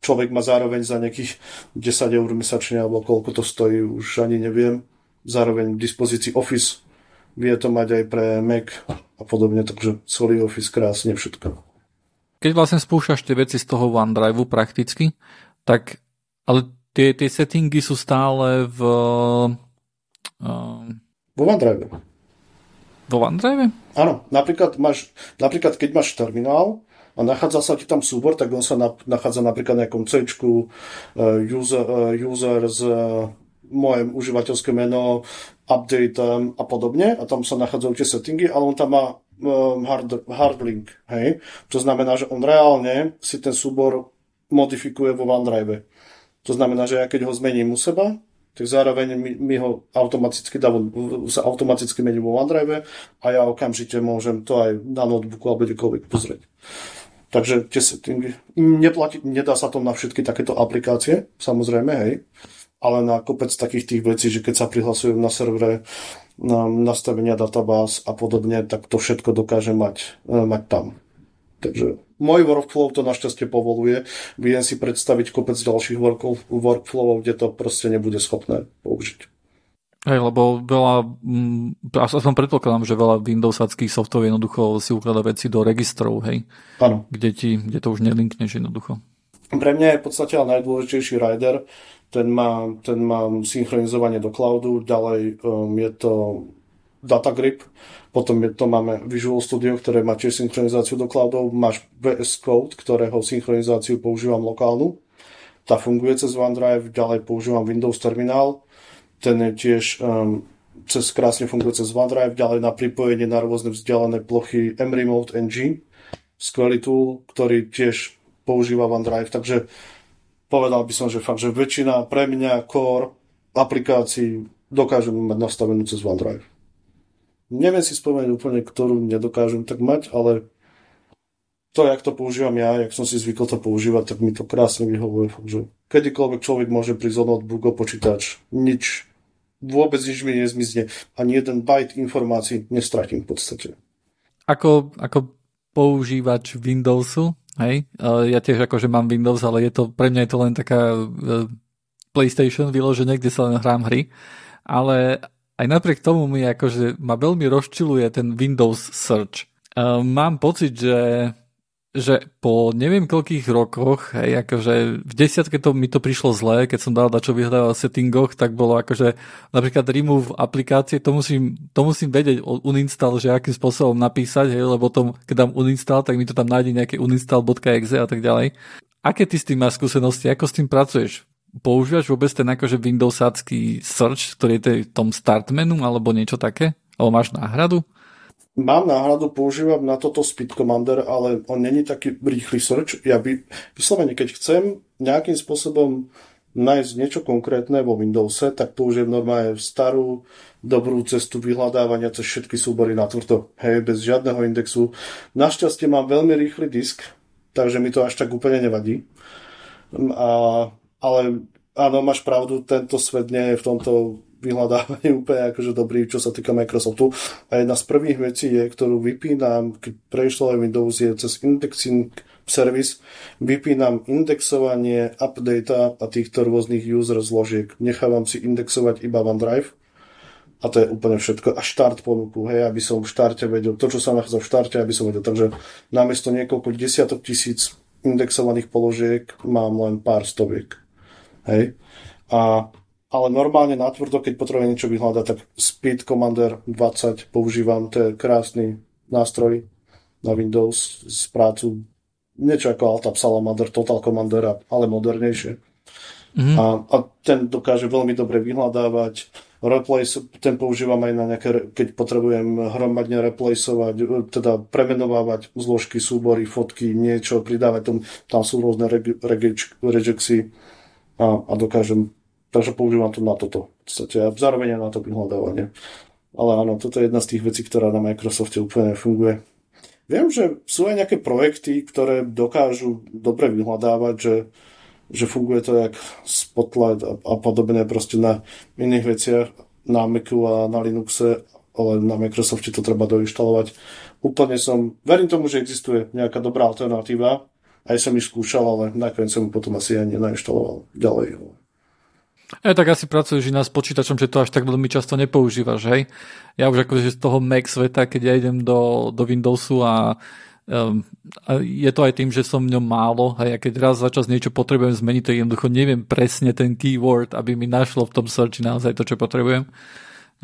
S3: človek má zároveň za nejakých 10 eur mesačne, alebo koľko to stojí, už ani neviem. Zároveň k dispozícii Office, vie to mať aj pre Mac a podobne, takže celý Office krásne všetko
S2: keď vlastne spúšťaš tie veci z toho OneDrive prakticky, tak ale tie, tie settingy sú stále v...
S3: Uh, vo OneDrive.
S2: Vo OneDrive?
S3: Áno, napríklad, máš, napríklad keď máš terminál a nachádza sa ti tam súbor, tak on sa na, nachádza napríklad na nejakom C, uh, user, uh, user z uh, moje užívateľské meno, update um, a podobne a tam sa nachádzajú tie settingy, ale on tam má um, hard, hard link, hej. To znamená, že on reálne si ten súbor modifikuje vo OneDrive. To znamená, že ja keď ho zmením u seba, tak zároveň mi, mi ho automaticky dá, sa automaticky mení vo OneDrive a ja okamžite môžem to aj na notebooku alebo kdekoľvek pozrieť. Takže tie settingy, neplatí, nedá sa to na všetky takéto aplikácie, samozrejme, hej ale na kopec takých tých vecí, že keď sa prihlasujú na servere na nastavenia databáz a podobne, tak to všetko dokáže mať, e, mať tam. Takže môj workflow to našťastie povoluje. Viem si predstaviť kopec ďalších workflowov, kde to proste nebude schopné použiť.
S2: Hej, lebo veľa, mm, aspoň predpokladám, že veľa Windowsackých softov jednoducho si ukladá veci do registrov, hej?
S3: Áno.
S2: Kde, ti, kde to už nelinkneš jednoducho.
S3: Pre mňa je v podstate najdôležitejší rider ten má, ten má synchronizovanie do cloudu, ďalej um, je to Datagrip, potom je to máme Visual Studio, ktoré má tiež synchronizáciu do cloudov, máš VS Code, ktorého synchronizáciu používam lokálnu, tá funguje cez OneDrive, ďalej používam Windows Terminal, ten je tiež um, cez krásne funguje cez OneDrive, ďalej na pripojenie na rôzne vzdialené plochy mRemote NG, skvelý tool, ktorý tiež používa OneDrive, takže povedal by som, že fakt, že väčšina pre mňa core aplikácií dokážem mať nastavenú cez OneDrive. Neviem si spomenúť úplne, ktorú nedokážem tak mať, ale to, jak to používam ja, jak som si zvykol to používať, tak mi to krásne vyhovuje. Fakt, že kedykoľvek človek môže prísť o notebook, počítač, nič, vôbec nič mi nezmizne. Ani jeden byte informácií nestratím v podstate.
S2: Ako, ako používač Windowsu, Hej, ja tiež akože mám Windows, ale je to, pre mňa je to len taká e, PlayStation vyložené, kde sa len hrám hry, ale aj napriek tomu mi akože ma veľmi rozčiluje ten Windows Search. Uh, mám pocit, že že po neviem koľkých rokoch, hej, akože v desiatke to mi to prišlo zlé, keď som dal dačo vyhľadával v settingoch, tak bolo akože napríklad remove aplikácie, to musím, to musím vedieť o uninstall, že akým spôsobom napísať, hej, lebo to, keď dám uninstall, tak mi to tam nájde nejaké uninstall.exe a tak ďalej. Aké ty s tým máš skúsenosti, ako s tým pracuješ? Používaš vôbec ten akože Windowsácky search, ktorý je v tom start menu, alebo niečo také? Alebo máš náhradu?
S3: Mám náhradu, používam na toto Speed Commander, ale on není taký rýchly search. Ja by, vyslovene, keď chcem nejakým spôsobom nájsť niečo konkrétne vo Windowse, tak použijem normálne starú, dobrú cestu vyhľadávania cez všetky súbory na tvrdo. Hej, bez žiadneho indexu. Našťastie mám veľmi rýchly disk, takže mi to až tak úplne nevadí. A, ale áno, máš pravdu, tento svet nie je v tomto vyhľadávanie úplne akože dobrý, čo sa týka Microsoftu. A jedna z prvých vecí je, ktorú vypínam, keď preinštalujem Windows, je cez indexing service, vypínam indexovanie, update a týchto rôznych user zložiek. Nechávam si indexovať iba OneDrive a to je úplne všetko. A štart ponuku, hej, aby som v štarte vedel, to, čo sa nachádza v štarte, aby som vedel. Takže namiesto niekoľko desiatok tisíc indexovaných položiek mám len pár stoviek. Hej. A ale normálne na tvrdo, keď potrebujem niečo vyhľadať, tak Speed Commander 20 používam, to je krásny nástroj na Windows s prácu niečo ako Altab Salamander, Total Commander, ale modernejšie. Mm-hmm. A, a ten dokáže veľmi dobre vyhľadávať. Replace, ten používam aj na nejaké, keď potrebujem hromadne replaceovať, teda premenovávať zložky, súbory, fotky, niečo, pridávať tam, tam sú rôzne rejectsy a, a dokážem Takže používam to na toto. V podstate a zároveň na to vyhľadávanie. Ale áno, toto je jedna z tých vecí, ktorá na Microsofte úplne funguje. Viem, že sú aj nejaké projekty, ktoré dokážu dobre vyhľadávať, že, že funguje to jak Spotlight a, a podobne proste na iných veciach, na Macu a na Linuxe, ale na Microsofte to treba doinštalovať. Úplne som, verím tomu, že existuje nejaká dobrá alternatíva, aj som ich skúšal, ale nakoniec som potom asi ani nainštaloval ďalej.
S2: E, tak asi pracuješ iná s počítačom, že to až tak veľmi často nepoužívaš, hej? Ja už akože z toho Mac sveta, keď ja idem do, do Windowsu a, um, a je to aj tým, že som v ňom málo, a keď raz za čas niečo potrebujem zmeniť, tak jednoducho neviem presne ten keyword, aby mi našlo v tom searchi naozaj to, čo potrebujem.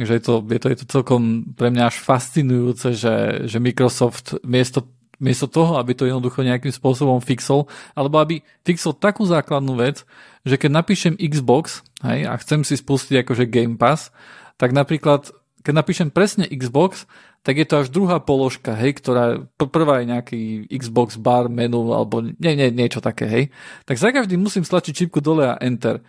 S2: Takže je to, je to, je to celkom pre mňa až fascinujúce, že, že Microsoft miesto miesto toho, aby to jednoducho nejakým spôsobom fixol, alebo aby fixol takú základnú vec, že keď napíšem Xbox hej, a chcem si spustiť akože Game Pass, tak napríklad, keď napíšem presne Xbox, tak je to až druhá položka, hej, ktorá prvá je nejaký Xbox bar menu alebo nie, nie, niečo také, hej. Tak za každým musím stlačiť čipku dole a Enter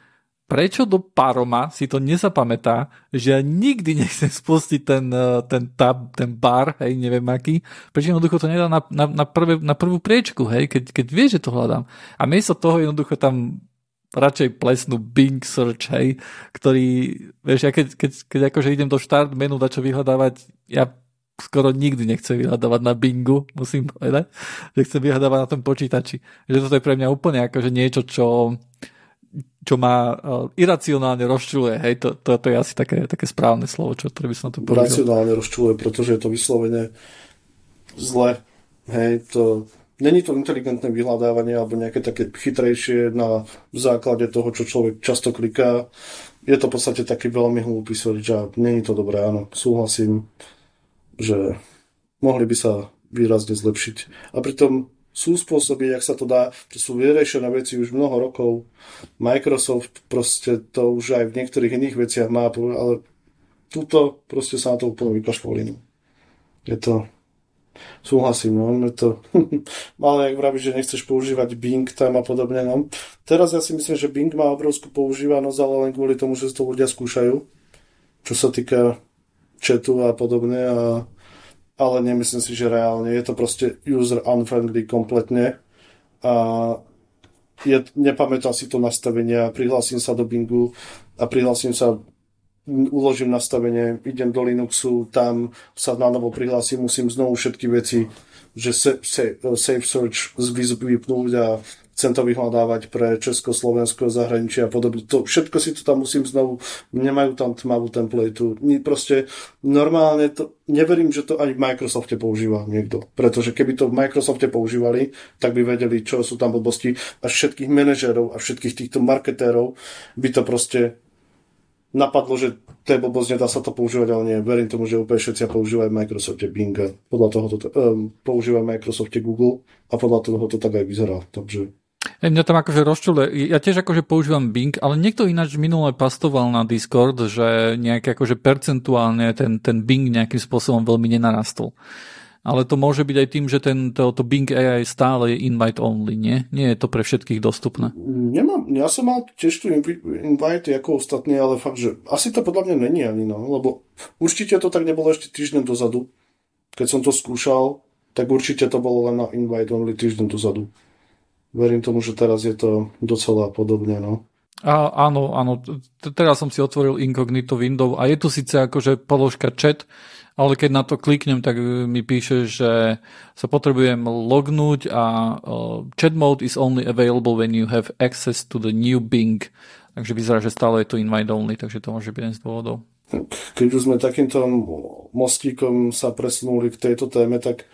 S2: prečo do Paroma si to nezapamätá, že ja nikdy nechcem spustiť ten, eh, ten tab, ten bar, hej, neviem aký, prečo jednoducho to nedá na, na, na, prvé, na prvú priečku, hej, keď, keď vie, že to hľadám. A miesto toho jednoducho tam radšej plesnú Bing search, hej, ktorý, vieš, ja keď, keď, keď akože idem do štart menu čo vyhľadávať, ja skoro nikdy nechcem vyhľadávať na Bingu, musím povedať, že chcem vyhľadávať na tom počítači. Že toto je pre mňa úplne akože niečo, čo čo ma uh, iracionálne rozčuluje. Hej, to, to, to je asi také, také správne slovo, čo, ktoré by som na to
S3: povedal. Racionálne rozčuluje, pretože je to vyslovene zle. Hej, to není to inteligentné vyhľadávanie alebo nejaké také chytrejšie na základe toho, čo človek často kliká. Je to v podstate taký veľmi hlúpy search a není to dobré, áno. Súhlasím, že mohli by sa výrazne zlepšiť. A pritom sú spôsoby, jak sa to dá, to sú vyriešené veci už mnoho rokov. Microsoft proste to už aj v niektorých iných veciach má, ale tuto proste sa na to úplne vykašľovali. Je to, súhlasím, no, je to, [laughs] ale ak vravíš, že nechceš používať Bing tam a podobne, no. Teraz ja si myslím, že Bing má obrovskú používanosť, ale len kvôli tomu, že to ľudia skúšajú, čo sa týka chatu a podobne a ale nemyslím si, že reálne. Je to proste user unfriendly kompletne a je, nepamätal si to nastavenie a prihlásim sa do Bingu a prihlásim sa uložím nastavenie, idem do Linuxu, tam sa na novo prihlásim, musím znovu všetky veci, že save search vypnúť a chcem to vyhľadávať pre Česko, Slovensko, zahraničie a podobne. To, všetko si to tam musím znovu, nemajú tam tmavú templateu. Proste normálne to, neverím, že to ani v Microsofte používa niekto. Pretože keby to v Microsofte používali, tak by vedeli, čo sú tam blbosti a všetkých manažerov a všetkých týchto marketérov by to proste napadlo, že to je blbosť, nedá sa to používať, ale nie. Verím tomu, že úplne všetci používajú v Microsofte Bing. Podľa toho to, um, používajú v Microsofte Google a podľa toho to tak aj vyzerá. Takže
S2: Mňa tam akože rozčule, ja tiež akože používam Bing, ale niekto ináč minule pastoval na Discord, že nejaké akože percentuálne ten, ten Bing nejakým spôsobom veľmi nenarastol. Ale to môže byť aj tým, že ten, to, to Bing AI stále je invite only, nie? Nie je to pre všetkých dostupné.
S3: Nemám, ja som mal tiež tu invite ako ostatní, ale fakt, že asi to podľa mňa není ani, no, lebo určite to tak nebolo ešte týždeň dozadu. Keď som to skúšal, tak určite to bolo len na invite only týždeň dozadu. Verím tomu, že teraz je to docela podobne, no.
S2: A, áno, áno. Teraz som si otvoril incognito window a je tu síce akože položka chat, ale keď na to kliknem, tak mi píše, že sa potrebujem lognúť a uh, chat mode is only available when you have access to the new Bing. Takže vyzerá, že stále je to invite only, takže to môže byť jeden z dôvodov.
S3: Keď už sme takýmto mostíkom sa presunuli k tejto téme, tak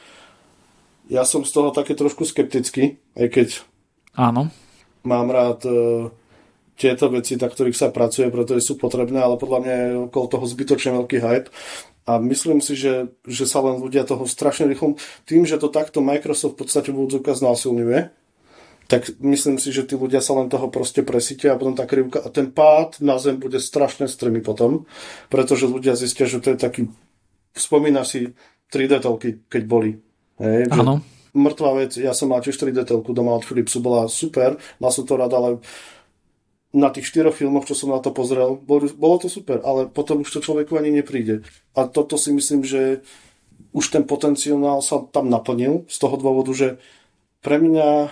S3: ja som z toho také trošku skeptický, aj keď
S2: Áno.
S3: mám rád uh, tieto veci, na ktorých sa pracuje, pretože sú potrebné, ale podľa mňa je okolo toho zbytočne veľký hype. A myslím si, že, že sa len ľudia toho strašne rýchlo... Tým, že to takto Microsoft v podstate v úvodzovkách znásilňuje, tak myslím si, že tí ľudia sa len toho proste presítia a potom tá krivka a ten pád na zem bude strašne strmý potom, pretože ľudia zistia, že to je taký... Spomína si 3D telky, keď boli.
S2: Hej, Áno.
S3: Mŕtva vec, ja som mal tiež 3D telku doma od Philipsu, bola super, mal som to rád, ale na tých štyroch filmoch, čo som na to pozrel, bolo, to super, ale potom už to človeku ani nepríde. A toto si myslím, že už ten potenciál sa tam naplnil z toho dôvodu, že pre mňa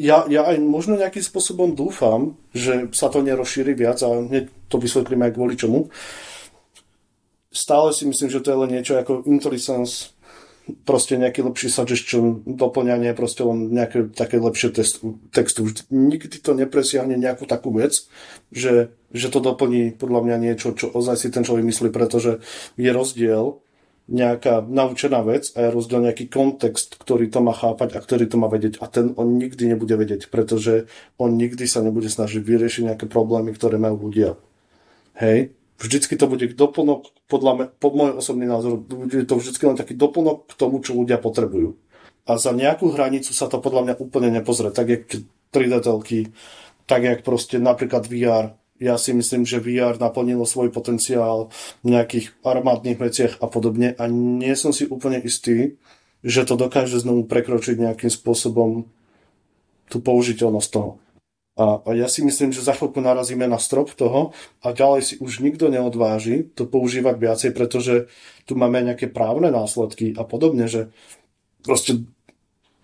S3: ja, ja aj možno nejakým spôsobom dúfam, že sa to nerozšíri viac a hneď to vysvetlím aj kvôli čomu. Stále si myslím, že to je len niečo ako IntelliSense proste nejaký lepší suggestion, doplňanie proste len nejaké také lepšie testu, textu. Nikdy to nepresiahne nejakú takú vec, že, že to doplní podľa mňa niečo, čo ozaj si ten človek myslí, pretože je rozdiel nejaká naučená vec a je rozdiel nejaký kontext, ktorý to má chápať a ktorý to má vedieť a ten on nikdy nebude vedieť, pretože on nikdy sa nebude snažiť vyriešiť nejaké problémy, ktoré majú ľudia. Hej? Vždycky to bude doplnok, podľa me, pod môj osobný názor, bude to vždycky len taký doplnok k tomu, čo ľudia potrebujú. A za nejakú hranicu sa to podľa mňa úplne nepozrie. Tak jak 3D telky, tak jak proste napríklad VR. Ja si myslím, že VR naplnilo svoj potenciál v nejakých armádnych veciach a podobne a nie som si úplne istý, že to dokáže znovu prekročiť nejakým spôsobom tú použiteľnosť toho. A, a ja si myslím, že za chvíľku narazíme na strop toho a ďalej si už nikto neodváži to používať viacej, pretože tu máme nejaké právne následky a podobne, že proste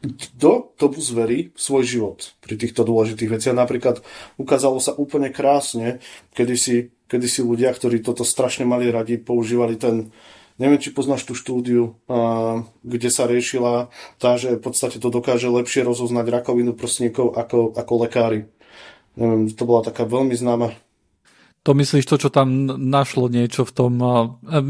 S3: kto tomu zverí svoj život pri týchto dôležitých veciach. Napríklad ukázalo sa úplne krásne, kedy si, kedy si ľudia, ktorí toto strašne mali radi, používali ten Neviem, či poznáš tú štúdiu, kde sa riešila tá, že v podstate to dokáže lepšie rozoznať rakovinu prsníkov ako, ako lekári. Neviem, to bola taká veľmi známa
S2: to myslíš to, čo tam našlo niečo v tom,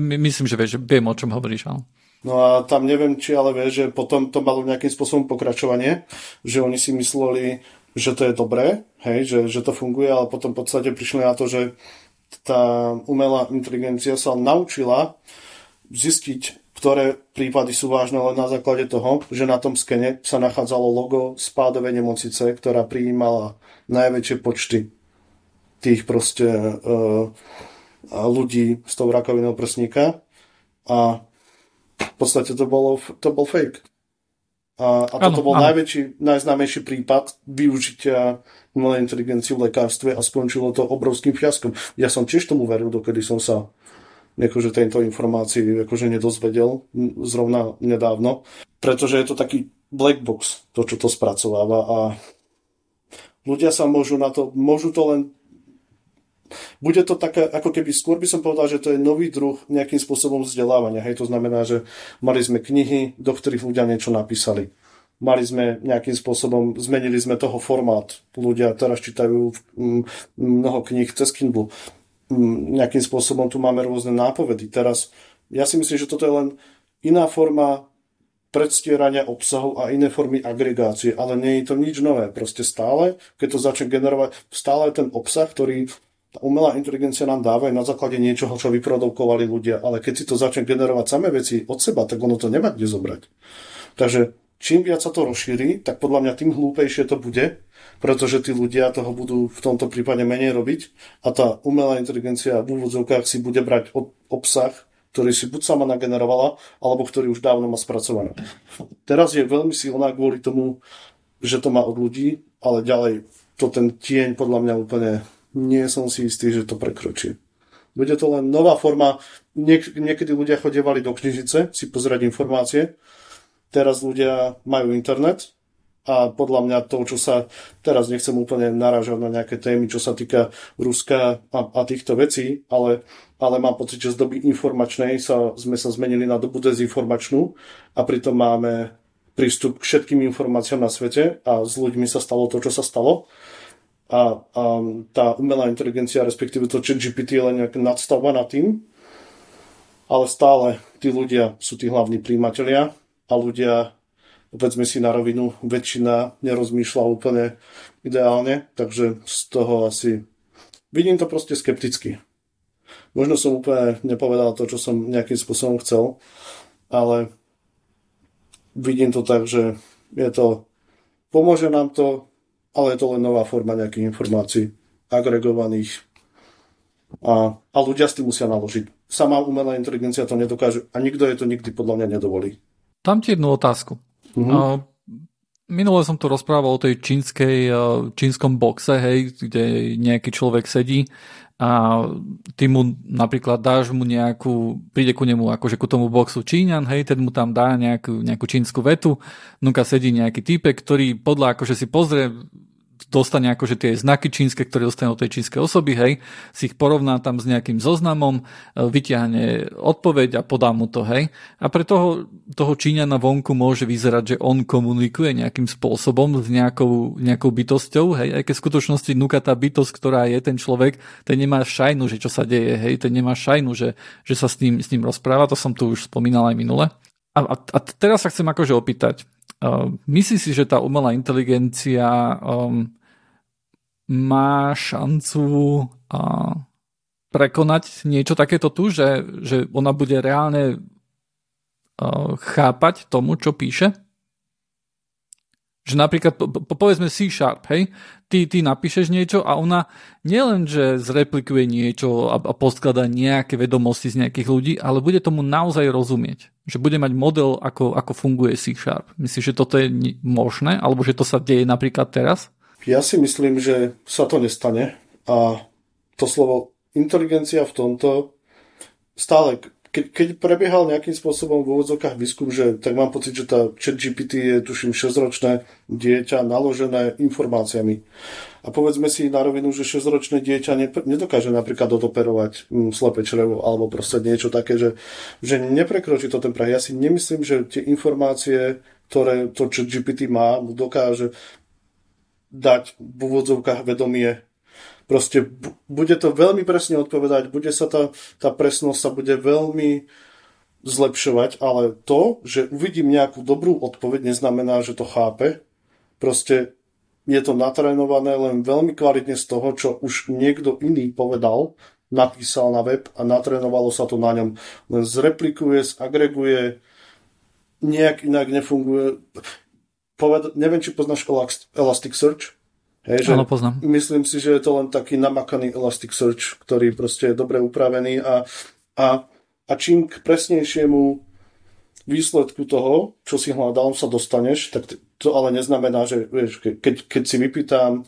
S2: myslím, že vieš, viem, o čom hovoríš, ale.
S3: No a tam neviem, či ale vieš, že potom to malo nejakým spôsobom pokračovanie, že oni si mysleli, že to je dobré, hej, že, že to funguje, ale potom v podstate prišli na to, že tá umelá inteligencia sa naučila zistiť, ktoré prípady sú vážne len na základe toho, že na tom skene sa nachádzalo logo spádovej nemocnice, ktorá prijímala najväčšie počty tých proste uh, ľudí s tou rakovinou prsníka a v podstate to, bolo, to bol fake. A, a toto ano, bol ano. najväčší, najznámejší prípad využitia umelej inteligencie v lekárstve a skončilo to obrovským fiaskom. Ja som tiež tomu veril, dokedy som sa akože tejto informácii akože nedozvedel zrovna nedávno, pretože je to taký black box, to, čo to spracováva a ľudia sa môžu na to, môžu to len bude to také, ako keby skôr by som povedal, že to je nový druh nejakým spôsobom vzdelávania. Hej, to znamená, že mali sme knihy, do ktorých ľudia niečo napísali. mali sme nejakým spôsobom, zmenili sme toho formát. Ľudia teraz čítajú mm, mnoho kníh cez Kindle. Mm, nejakým spôsobom tu máme rôzne nápovedy. Teraz ja si myslím, že toto je len iná forma predstierania obsahu a iné formy agregácie, ale nie je to nič nové. Proste stále, keď to začne generovať, stále ten obsah, ktorý tá umelá inteligencia nám dáva na základe niečoho, čo vyprodukovali ľudia, ale keď si to začne generovať samé veci od seba, tak ono to nemá kde zobrať. Takže čím viac sa to rozšíri, tak podľa mňa tým hlúpejšie to bude, pretože tí ľudia toho budú v tomto prípade menej robiť a tá umelá inteligencia v úvodzovkách si bude brať obsah ktorý si buď sama nagenerovala, alebo ktorý už dávno má spracované. Teraz je veľmi silná kvôli tomu, že to má od ľudí, ale ďalej to ten tieň podľa mňa úplne nie som si istý, že to prekročí. Bude to len nová forma. Niek- niekedy ľudia chodievali do knižnice si pozrieť informácie. Teraz ľudia majú internet a podľa mňa to, čo sa, teraz nechcem úplne narážať na nejaké témy, čo sa týka Ruska a, a týchto vecí, ale, ale mám pocit, že z doby informačnej sa, sme sa zmenili na dobu dezinformačnú a pritom máme prístup k všetkým informáciám na svete a s ľuďmi sa stalo to, čo sa stalo. A, a tá umelá inteligencia, respektíve to chat GPT je len nejaká nadstavba nad tým, ale stále tí ľudia sú tí hlavní príjimatelia a ľudia povedzme si na rovinu, väčšina nerozmýšľa úplne ideálne, takže z toho asi vidím to proste skepticky. Možno som úplne nepovedal to, čo som nejakým spôsobom chcel, ale vidím to tak, že je to, pomôže nám to, ale je to len nová forma nejakých informácií agregovaných a, a ľudia s tým musia naložiť. Sama umelá inteligencia to nedokáže a nikto je to nikdy podľa mňa nedovolí.
S2: Tam ti jednu otázku. Mm-hmm. Minule som tu rozprával o tej čínskej, čínskom boxe, hej, kde nejaký človek sedí a ty mu napríklad dáš mu nejakú, príde ku nemu akože ku tomu boxu Číňan, hej, ten mu tam dá nejakú, nejakú čínsku vetu, nuka sedí nejaký týpek, ktorý podľa akože si pozrie dostane akože tie znaky čínske, ktoré dostane od tej čínskej osoby, hej, si ich porovná tam s nejakým zoznamom, e, vyťahne odpoveď a podá mu to, hej. A pre toho, toho Číňana vonku môže vyzerať, že on komunikuje nejakým spôsobom s nejakou, nejakou bytosťou, hej, aj keď v skutočnosti nuka tá bytosť, ktorá je ten človek, ten nemá šajnu, že čo sa deje, hej, ten nemá šajnu, že, že sa s ním, s ním rozpráva, to som tu už spomínal aj minule. A, a, a teraz sa chcem akože opýtať, myslíš si, že tá umelá inteligencia um, má šancu prekonať niečo takéto tu, že, že ona bude reálne uh, chápať tomu, čo píše? Že napríklad, po, povedzme C-Sharp, hej, ty, ty napíšeš niečo a ona nielen, že zreplikuje niečo a, a postkladá nejaké vedomosti z nejakých ľudí, ale bude tomu naozaj rozumieť. Že bude mať model, ako, ako funguje C-Sharp. Myslíš, že toto je možné? Alebo že to sa deje napríklad teraz?
S3: Ja si myslím, že sa to nestane a to slovo inteligencia v tomto stále keď, keď prebiehal nejakým spôsobom v úvodzovkách výskum, že tak mám pocit, že tá chat GPT je tuším 6-ročné dieťa naložené informáciami. A povedzme si na rovinu, že 6-ročné dieťa nedokáže napríklad odoperovať mm, slepé črevo alebo proste niečo také, že, že neprekročí to ten prah. Ja si nemyslím, že tie informácie, ktoré to GPT má, dokáže dať v úvodzovkách vedomie Proste bude to veľmi presne odpovedať, bude sa tá, tá presnosť sa bude veľmi zlepšovať, ale to, že uvidím nejakú dobrú odpoveď, neznamená, že to chápe. Proste je to natrénované len veľmi kvalitne z toho, čo už niekto iný povedal, napísal na web a natrénovalo sa to na ňom. Len zreplikuje, zagreguje, nejak inak nefunguje. Poved- neviem, či poznáš Elasticsearch.
S2: Hej, že Áno, poznám.
S3: Myslím si, že je to len taký namakaný Elasticsearch, ktorý proste je dobre upravený a, a, a čím k presnejšiemu výsledku toho, čo si hľadal, sa dostaneš, tak to ale neznamená, že vieš, keď, keď si vypýtam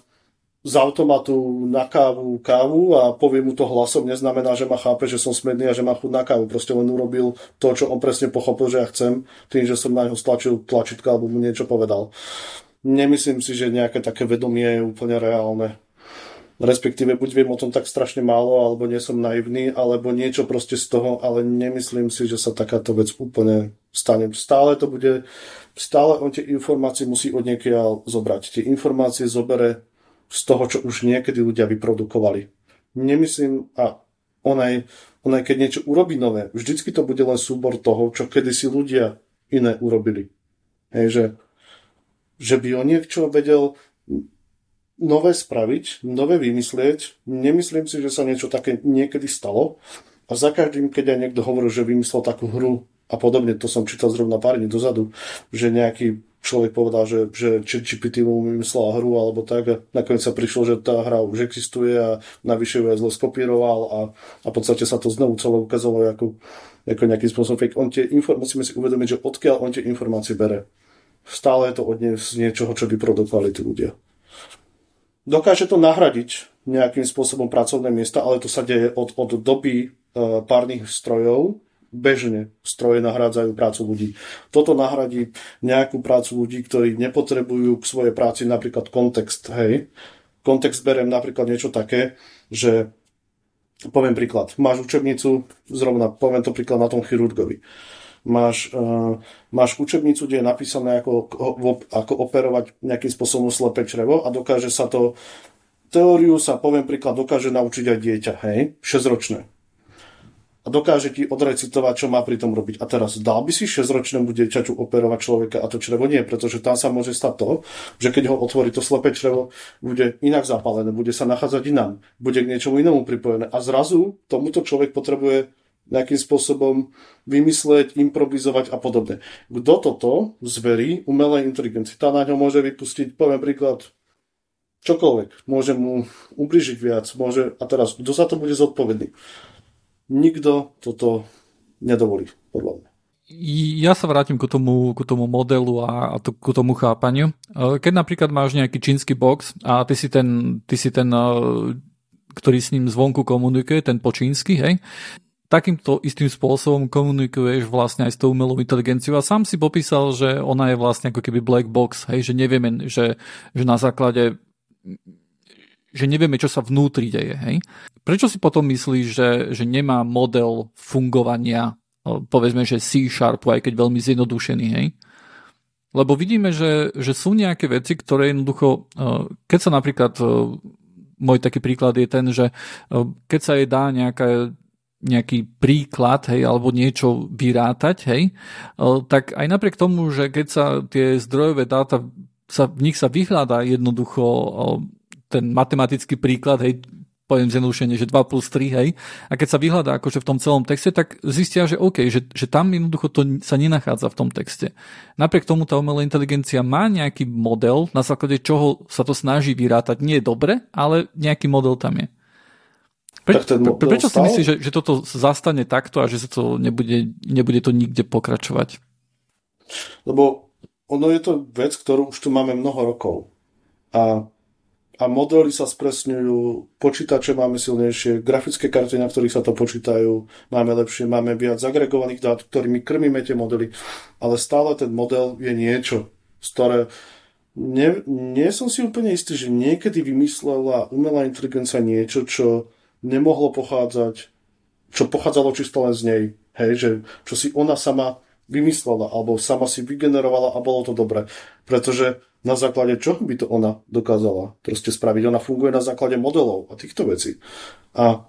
S3: z automatu na kávu kávu a poviem mu to hlasom, neznamená, že ma chápe, že som smedný a že má chuť na kávu. Proste len urobil to, čo on presne pochopil, že ja chcem, tým, že som na neho stlačil tlačítka alebo mu niečo povedal nemyslím si, že nejaké také vedomie je úplne reálne. respektíve buď viem o tom tak strašne málo, alebo nie som naivný, alebo niečo proste z toho, ale nemyslím si, že sa takáto vec úplne stane. Stále to bude, stále on tie informácie musí od niekiaľ zobrať. Tie informácie zobere z toho, čo už niekedy ľudia vyprodukovali. Nemyslím, a on aj, on aj keď niečo urobí nové, vždycky to bude len súbor toho, čo kedysi ľudia iné urobili. Hej, že, že by on niečo vedel nové spraviť, nové vymyslieť. Nemyslím si, že sa niečo také niekedy stalo. A za každým, keď aj niekto hovoril, že vymyslel takú hru a podobne, to som čítal zrovna pár dní dozadu, že nejaký človek povedal, že, že GPT mu vymyslel hru alebo tak a nakoniec sa prišlo, že tá hra už existuje a navyše ju aj zle skopíroval a, a v podstate sa to znovu celé ukázalo ako, ako nejakým spôsobom fake. On tie informácie, musíme si uvedomiť, že odkiaľ on tie informácie bere. Stále je to od z niečoho, čo vyprodukovali tí ľudia. Dokáže to nahradiť nejakým spôsobom pracovné miesta, ale to sa deje od, od doby uh, párnych strojov. Bežne stroje nahrádzajú prácu ľudí. Toto nahradí nejakú prácu ľudí, ktorí nepotrebujú k svojej práci napríklad kontext. Hej. Kontext berem napríklad niečo také, že poviem príklad. Máš učebnicu, zrovna poviem to príklad na tom chirurgovi. Uh, máš, uh, máš učebnicu, kde je napísané, ako, ako operovať nejakým spôsobom slepé črevo a dokáže sa to, teóriu sa, poviem príklad, dokáže naučiť aj dieťa, hej, 6-ročné. A dokáže ti odrecitovať, čo má pri tom robiť. A teraz, dal by si 6-ročnému dieťaťu operovať človeka a to črevo nie, pretože tam sa môže stať to, že keď ho otvorí to slepé črevo, bude inak zapálené, bude sa nachádzať inám, bude k niečomu inému pripojené. A zrazu tomuto človek potrebuje nejakým spôsobom vymysleť, improvizovať a podobne. Kto toto zverí umelej inteligencii? Tá na ňo môže vypustiť, poviem príklad, čokoľvek. Môže mu ubližiť viac. Môže... A teraz, kto za to bude zodpovedný? Nikto toto nedovolí, podľa mňa.
S2: Ja sa vrátim ku tomu, ku tomu modelu a, a to, ku tomu chápaniu. E, keď napríklad máš nejaký čínsky box a ty si ten, ty si ten e, ktorý s ním zvonku komunikuje, ten po čínsky, hej, takýmto istým spôsobom komunikuješ vlastne aj s tou umelou inteligenciou a sám si popísal, že ona je vlastne ako keby black box, hej, že nevieme, že, že na základe že nevieme, čo sa vnútri deje. Hej? Prečo si potom myslíš, že, že nemá model fungovania, povedzme, že C-Sharpu, aj keď veľmi zjednodušený, hej? Lebo vidíme, že, že sú nejaké veci, ktoré jednoducho, keď sa napríklad, môj taký príklad je ten, že keď sa jej dá nejaká nejaký príklad, hej, alebo niečo vyrátať, hej, tak aj napriek tomu, že keď sa tie zdrojové dáta, sa, v nich sa vyhľadá jednoducho ten matematický príklad, hej, poviem zjednodušene, že 2 plus 3, hej, a keď sa vyhľadá akože v tom celom texte, tak zistia, že OK, že, že tam jednoducho to sa nenachádza v tom texte. Napriek tomu tá umelá inteligencia má nejaký model, na základe čoho sa to snaží vyrátať. Nie je dobre, ale nejaký model tam je. Pre, pre, prečo si myslíš, že, že toto zastane takto a že sa to nebude, nebude to nikde pokračovať?
S3: Lebo ono je to vec, ktorú už tu máme mnoho rokov. A, a modely sa spresňujú, počítače máme silnejšie, grafické karty, na ktorých sa to počítajú, máme lepšie, máme viac agregovaných dát, ktorými krmíme tie modely, ale stále ten model je niečo, z ktoré nie, nie som si úplne istý, že niekedy vymyslela umelá inteligencia niečo, čo nemohlo pochádzať, čo pochádzalo čisto len z nej. Hej, že čo si ona sama vymyslela, alebo sama si vygenerovala a bolo to dobré. Pretože na základe čoho by to ona dokázala proste spraviť? Ona funguje na základe modelov a týchto vecí. A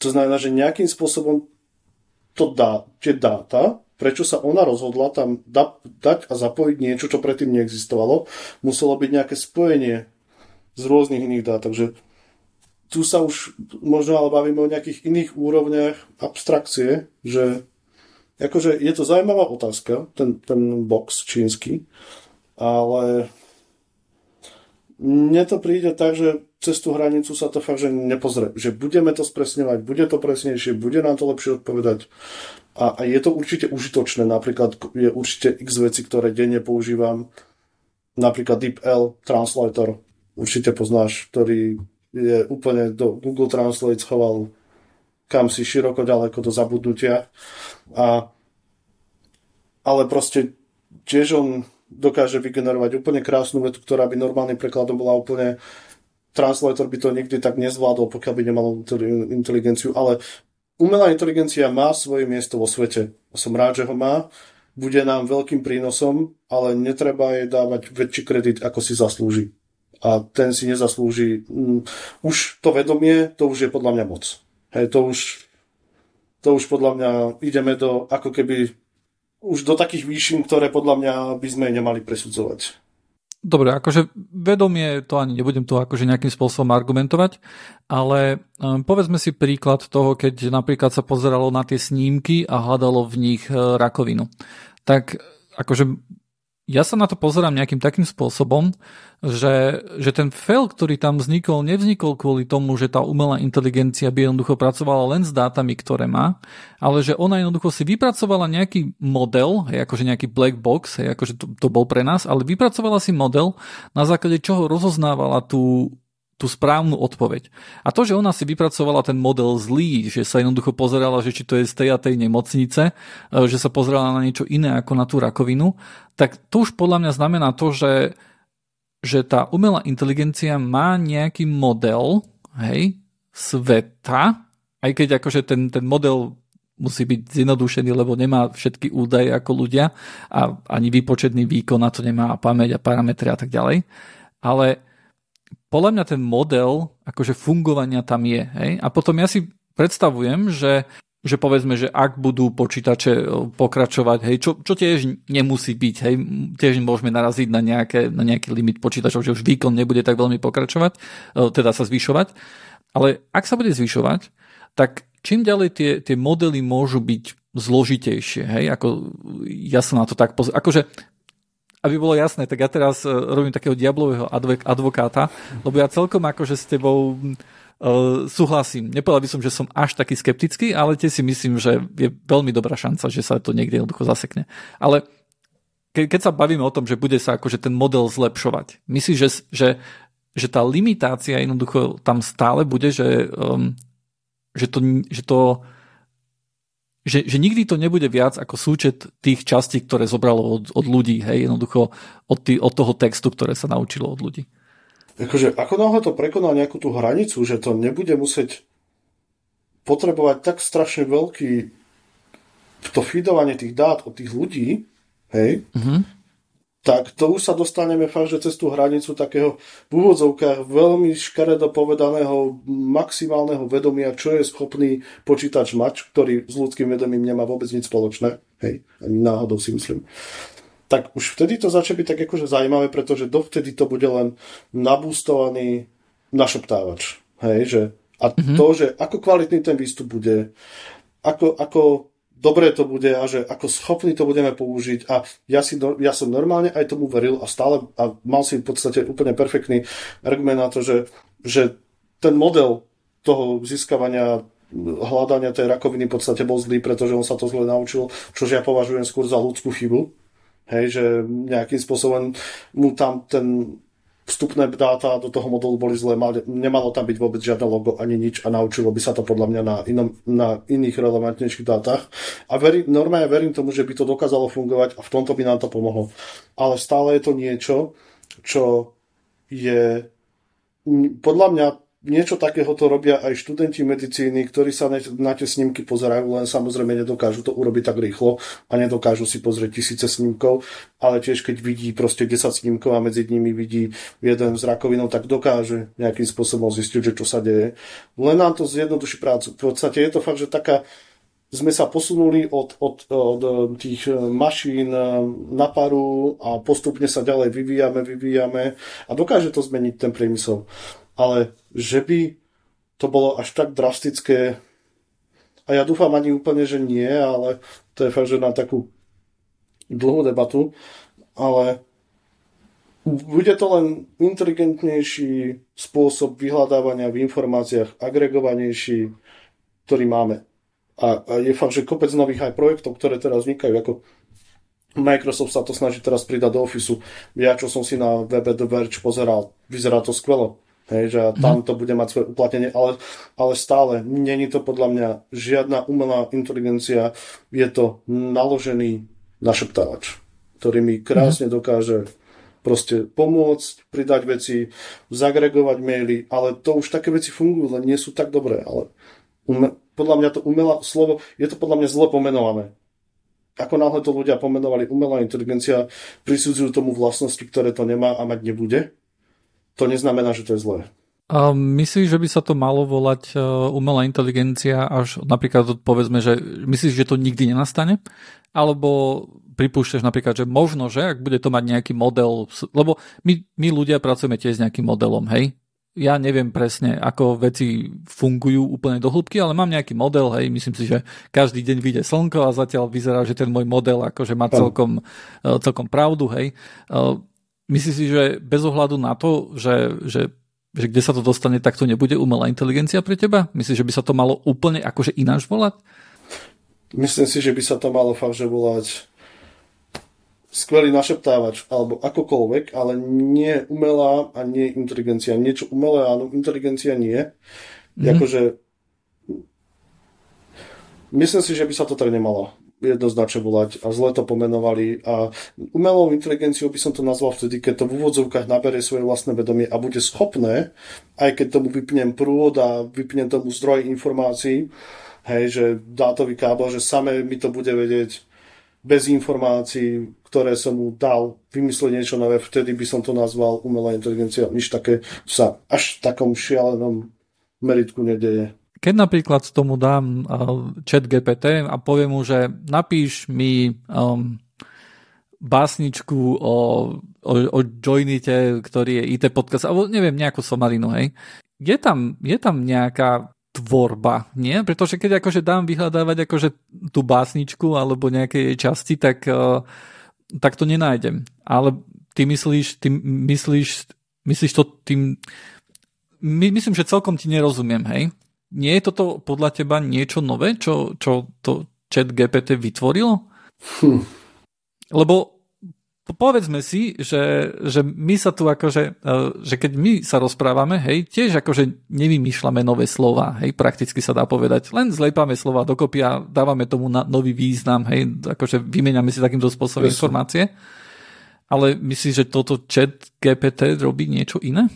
S3: to znamená, že nejakým spôsobom to dá, tie dáta, prečo sa ona rozhodla tam da, dať a zapojiť niečo, čo predtým neexistovalo, muselo byť nejaké spojenie z rôznych iných dát. Takže tu sa už možno ale bavíme o nejakých iných úrovniach abstrakcie, že akože je to zaujímavá otázka, ten, ten box čínsky, ale mne to príde tak, že cez tú hranicu sa to fakt, že nepozrie. Že budeme to spresňovať, bude to presnejšie, bude nám to lepšie odpovedať. A, a je to určite užitočné. Napríklad je určite x veci, ktoré denne používam. Napríklad DeepL Translator. Určite poznáš, ktorý je úplne do Google Translate schoval kam si široko ďaleko do zabudnutia. A, ale proste tiež on dokáže vygenerovať úplne krásnu vetu, ktorá by normálnym prekladom bola úplne translator by to nikdy tak nezvládol, pokiaľ by nemal inteligenciu, ale umelá inteligencia má svoje miesto vo svete. Som rád, že ho má. Bude nám veľkým prínosom, ale netreba jej dávať väčší kredit, ako si zaslúži. A ten si nezaslúži. Mm, už to vedomie, to už je podľa mňa moc. Hej, to už, to už podľa mňa ideme do, ako keby, už do takých výšin, ktoré podľa mňa by sme nemali presudzovať.
S2: Dobre, akože vedomie, to ani nebudem tu akože nejakým spôsobom argumentovať, ale um, povedzme si príklad toho, keď napríklad sa pozeralo na tie snímky a hľadalo v nich uh, rakovinu. Tak akože ja sa na to pozerám nejakým takým spôsobom, že, že ten fail, ktorý tam vznikol, nevznikol kvôli tomu, že tá umelá inteligencia by jednoducho pracovala len s dátami, ktoré má, ale že ona jednoducho si vypracovala nejaký model, hej, akože nejaký black box, hej, akože to, to bol pre nás, ale vypracovala si model, na základe čoho rozoznávala tú, tú správnu odpoveď. A to, že ona si vypracovala ten model zlý, že sa jednoducho pozerala, že či to je z tej a tej nemocnice, e, že sa pozerala na niečo iné ako na tú rakovinu, tak to už podľa mňa znamená to, že, že tá umelá inteligencia má nejaký model hej, sveta, aj keď akože ten, ten model musí byť zjednodušený, lebo nemá všetky údaje ako ľudia a ani výpočetný výkon na to nemá pamäť a parametre a tak ďalej. Ale podľa mňa ten model akože fungovania tam je. Hej? A potom ja si predstavujem, že že povedzme, že ak budú počítače e, pokračovať, hej, čo, čo tiež nemusí byť, hej, tiež môžeme naraziť na, nejaké, na nejaký limit počítačov, že už výkon nebude tak veľmi pokračovať, e, teda sa zvyšovať, ale ak sa bude zvyšovať, tak čím ďalej tie, tie modely môžu byť zložitejšie, hej, ako ja sa na to tak pozriem, akože aby bolo jasné, tak ja teraz e, robím takého diablového advokáta, lebo ja celkom akože s tebou uh, súhlasím. Nepovedal by som, že som až taký skeptický, ale tie si myslím, že je veľmi dobrá šanca, že sa to niekde jednoducho zasekne. Ale ke, keď sa bavíme o tom, že bude sa akože ten model zlepšovať, myslíš, že, že, že tá limitácia jednoducho tam stále bude, že, um, že to, že to že, že nikdy to nebude viac ako súčet tých častí, ktoré zobralo od, od ľudí, hej, jednoducho od, tý, od toho textu, ktoré sa naučilo od ľudí.
S3: Akože, ako náhle to prekoná nejakú tú hranicu, že to nebude musieť potrebovať tak strašne veľký to feedovanie tých dát od tých ľudí, hej, mm-hmm tak to už sa dostaneme fakt, že cez tú hranicu takého v úvodzovkách veľmi škaredo povedaného maximálneho vedomia, čo je schopný počítač mať, ktorý s ľudským vedomím nemá vôbec nič spoločné. Hej, ani náhodou si myslím. Tak už vtedy to začne byť tak akože zaujímavé, pretože dovtedy to bude len nabústovaný našeptávač. Hej, že a mm-hmm. to, že ako kvalitný ten výstup bude, ako, ako dobré to bude a že ako schopní to budeme použiť a ja, si, ja som normálne aj tomu veril a stále a mal si v podstate úplne perfektný argument na to, že, že ten model toho získavania hľadania tej rakoviny v podstate bol zlý, pretože on sa to zle naučil, čo ja považujem skôr za ľudskú chybu. Hej, že nejakým spôsobom mu tam ten vstupné dáta do toho modulu boli zlé, nemalo tam byť vôbec žiadne logo ani nič a naučilo by sa to podľa mňa na, inom, na iných relevantnejších dátach. A veri, normálne verím tomu, že by to dokázalo fungovať a v tomto by nám to pomohlo. Ale stále je to niečo, čo je podľa mňa niečo takého to robia aj študenti medicíny, ktorí sa na tie snímky pozerajú, len samozrejme nedokážu to urobiť tak rýchlo a nedokážu si pozrieť tisíce snímkov, ale tiež keď vidí proste 10 snímkov a medzi nimi vidí jeden s rakovinou, tak dokáže nejakým spôsobom zistiť, že čo sa deje. Len nám to zjednoduší prácu. V podstate je to fakt, že taká sme sa posunuli od, od, od tých mašín na paru a postupne sa ďalej vyvíjame, vyvíjame a dokáže to zmeniť ten priemysel ale že by to bolo až tak drastické, a ja dúfam ani úplne, že nie, ale to je fakt, že na takú dlhú debatu, ale bude to len inteligentnejší spôsob vyhľadávania v informáciách, agregovanejší, ktorý máme. A, a je fakt, že kopec nových aj projektov, ktoré teraz vznikajú, ako Microsoft sa to snaží teraz pridať do Officeu. Ja, čo som si na webe The Verge pozeral, vyzerá to skvelo. Hej, že tam mhm. to bude mať svoje uplatnenie, ale, ale stále není to podľa mňa žiadna umelá inteligencia, je to naložený našeptávač, ktorý mi krásne mhm. dokáže proste pomôcť, pridať veci, zagregovať maily, ale to už také veci fungujú, len nie sú tak dobré. Ale ume, podľa mňa to umelá slovo, je to podľa mňa zle pomenované. Ako náhle to ľudia pomenovali umelá inteligencia, prisudzujú tomu vlastnosti, ktoré to nemá a mať nebude, to neznamená, že to je zlé.
S2: A myslíš, že by sa to malo volať uh, umelá inteligencia až napríklad povedzme, že myslíš, že to nikdy nenastane? Alebo pripúšťaš napríklad, že možno, že ak bude to mať nejaký model, lebo my, my ľudia pracujeme tiež s nejakým modelom, hej? Ja neviem presne, ako veci fungujú úplne do hĺbky, ale mám nejaký model, hej, myslím si, že každý deň vyjde slnko a zatiaľ vyzerá, že ten môj model akože má celkom, e, celkom pravdu, hej. Myslíš si, že bez ohľadu na to, že, že, že kde sa to dostane, tak to nebude umelá inteligencia pre teba? Myslíš, že by sa to malo úplne akože ináč volať?
S3: Myslím si, že by sa to malo fakt, že volať skvelý našeptávač alebo akokoľvek, ale nie umelá a nie inteligencia. Niečo umelé, áno, inteligencia nie. Mm. Akože myslím si, že by sa to tak nemalo jednoznačne volať a zle to pomenovali a umelou inteligenciou by som to nazval vtedy, keď to v úvodzovkách nabere svoje vlastné vedomie a bude schopné, aj keď tomu vypnem prúd a vypnem tomu zdroj informácií, hej, že dátový kábel, že samé mi to bude vedieť bez informácií, ktoré som mu dal, vymyslieť niečo nové, vtedy by som to nazval umelá inteligencia. Nič také sa až v takom šialenom meritku nedeje.
S2: Keď napríklad tomu dám uh, chat GPT a poviem mu, že napíš mi um, básničku o, o, o Joinite, ktorý je IT podcast, alebo neviem, nejakú somarinu, hej. Je tam, je tam nejaká tvorba, nie? Pretože keď akože dám vyhľadávať akože tú básničku alebo nejaké jej časti, tak, uh, tak to nenájdem. Ale ty myslíš, ty myslíš, myslíš to tým... My, myslím, že celkom ti nerozumiem, hej? Nie je toto podľa teba niečo nové, čo, čo to chat GPT vytvorilo? Hm. Lebo povedzme si, že, že my sa tu akože, e, že keď my sa rozprávame, hej, tiež akože nevymýšľame nové slova, hej, prakticky sa dá povedať, len zlepáme slova dokopy a dávame tomu na nový význam, hej, akože vymeniame si takýmto spôsobom informácie. Ale myslíš, že toto chat GPT robí niečo iné?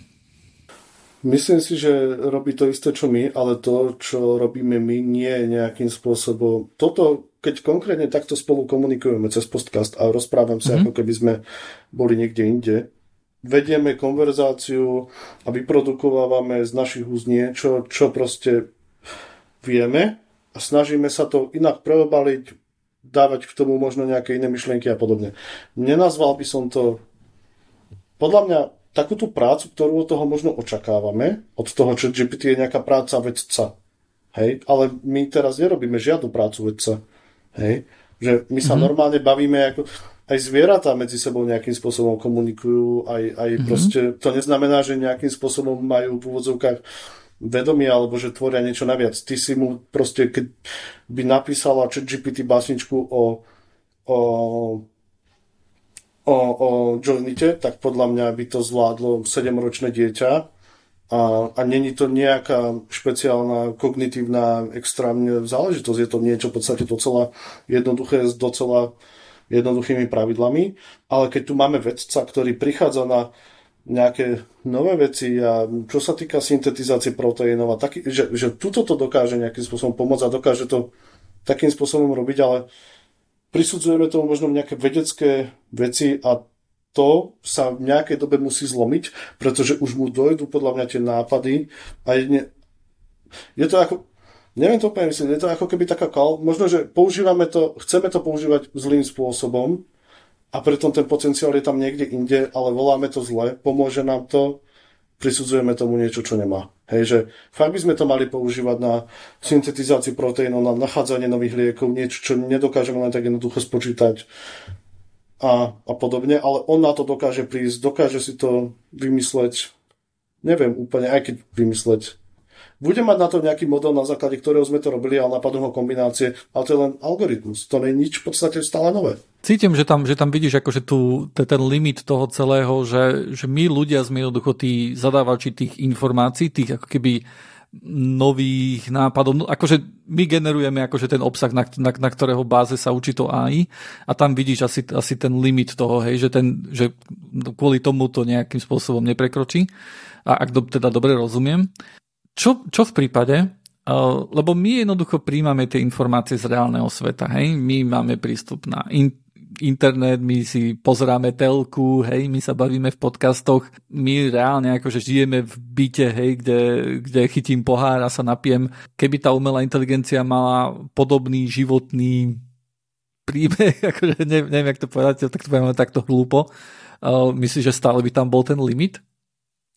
S3: Myslím si, že robí to isté, čo my, ale to, čo robíme my, nie je nejakým spôsobom... Toto keď konkrétne takto spolu komunikujeme cez podcast a rozprávam sa, mm-hmm. ako keby sme boli niekde inde, vedieme konverzáciu a vyprodukovávame z našich úst niečo, čo proste vieme a snažíme sa to inak preobaliť, dávať k tomu možno nejaké iné myšlienky a podobne. Nenazval by som to podľa mňa takú tú prácu, ktorú od toho možno očakávame, od toho, čo GPT je nejaká práca vedca. Hej? Ale my teraz nerobíme žiadnu prácu vedca. Hej? Že my sa mm-hmm. normálne bavíme, ako aj zvieratá medzi sebou nejakým spôsobom komunikujú, aj, aj mm-hmm. proste, to neznamená, že nejakým spôsobom majú v úvodzovkách vedomie, alebo že tvoria niečo naviac. Ty si mu proste, keď by napísala GPT básničku o, o, o, o Johnite, tak podľa mňa by to zvládlo 7-ročné dieťa a, a není to nejaká špeciálna kognitívna extrémne záležitosť. Je to niečo v podstate docela jednoduché s docela jednoduchými pravidlami. Ale keď tu máme vedca, ktorý prichádza na nejaké nové veci a čo sa týka syntetizácie proteínov a taký, že, že tuto to dokáže nejakým spôsobom pomôcť a dokáže to takým spôsobom robiť, ale prisudzujeme tomu možno nejaké vedecké veci a to sa v nejakej dobe musí zlomiť, pretože už mu dojdú podľa mňa tie nápady a jedne, je to ako, neviem to úplne myslím, je to ako keby taká kal, možno, že používame to, chceme to používať zlým spôsobom a preto ten potenciál je tam niekde inde, ale voláme to zle, pomôže nám to, prisudzujeme tomu niečo, čo nemá. Hej, že fakt by sme to mali používať na syntetizáciu proteínov, na nachádzanie nových liekov, niečo, čo nedokážeme len tak jednoducho spočítať a, a podobne, ale on na to dokáže prísť, dokáže si to vymysleť, neviem úplne, aj keď vymysleť. Bude mať na to nejaký model, na základe ktorého sme to robili, ale napadnú ho kombinácie, ale to je len algoritmus. To nie je nič v podstate stále nové.
S2: Cítim, že tam, že tam vidíš akože tu, ten limit toho celého, že, že my ľudia sme jednoducho tí zadávači tých informácií, tých ako keby nových nápadov. No, akože my generujeme akože ten obsah, na, na, na ktorého báze sa učí to AI a tam vidíš asi, asi ten limit toho, hej, že, ten, že kvôli tomu to nejakým spôsobom neprekročí, a ak do, teda dobre rozumiem. Čo, čo v prípade, uh, lebo my jednoducho príjmame tie informácie z reálneho sveta, hej, my máme prístup na in, internet, my si pozeráme telku, hej, my sa bavíme v podcastoch, my reálne akože žijeme v byte, hej, kde, kde chytím pohár a sa napijem. Keby tá umelá inteligencia mala podobný životný príbeh, [laughs] akože neviem, neviem jak to povedať, tak to poviem takto hlúpo, uh, myslíš, že stále by tam bol ten limit?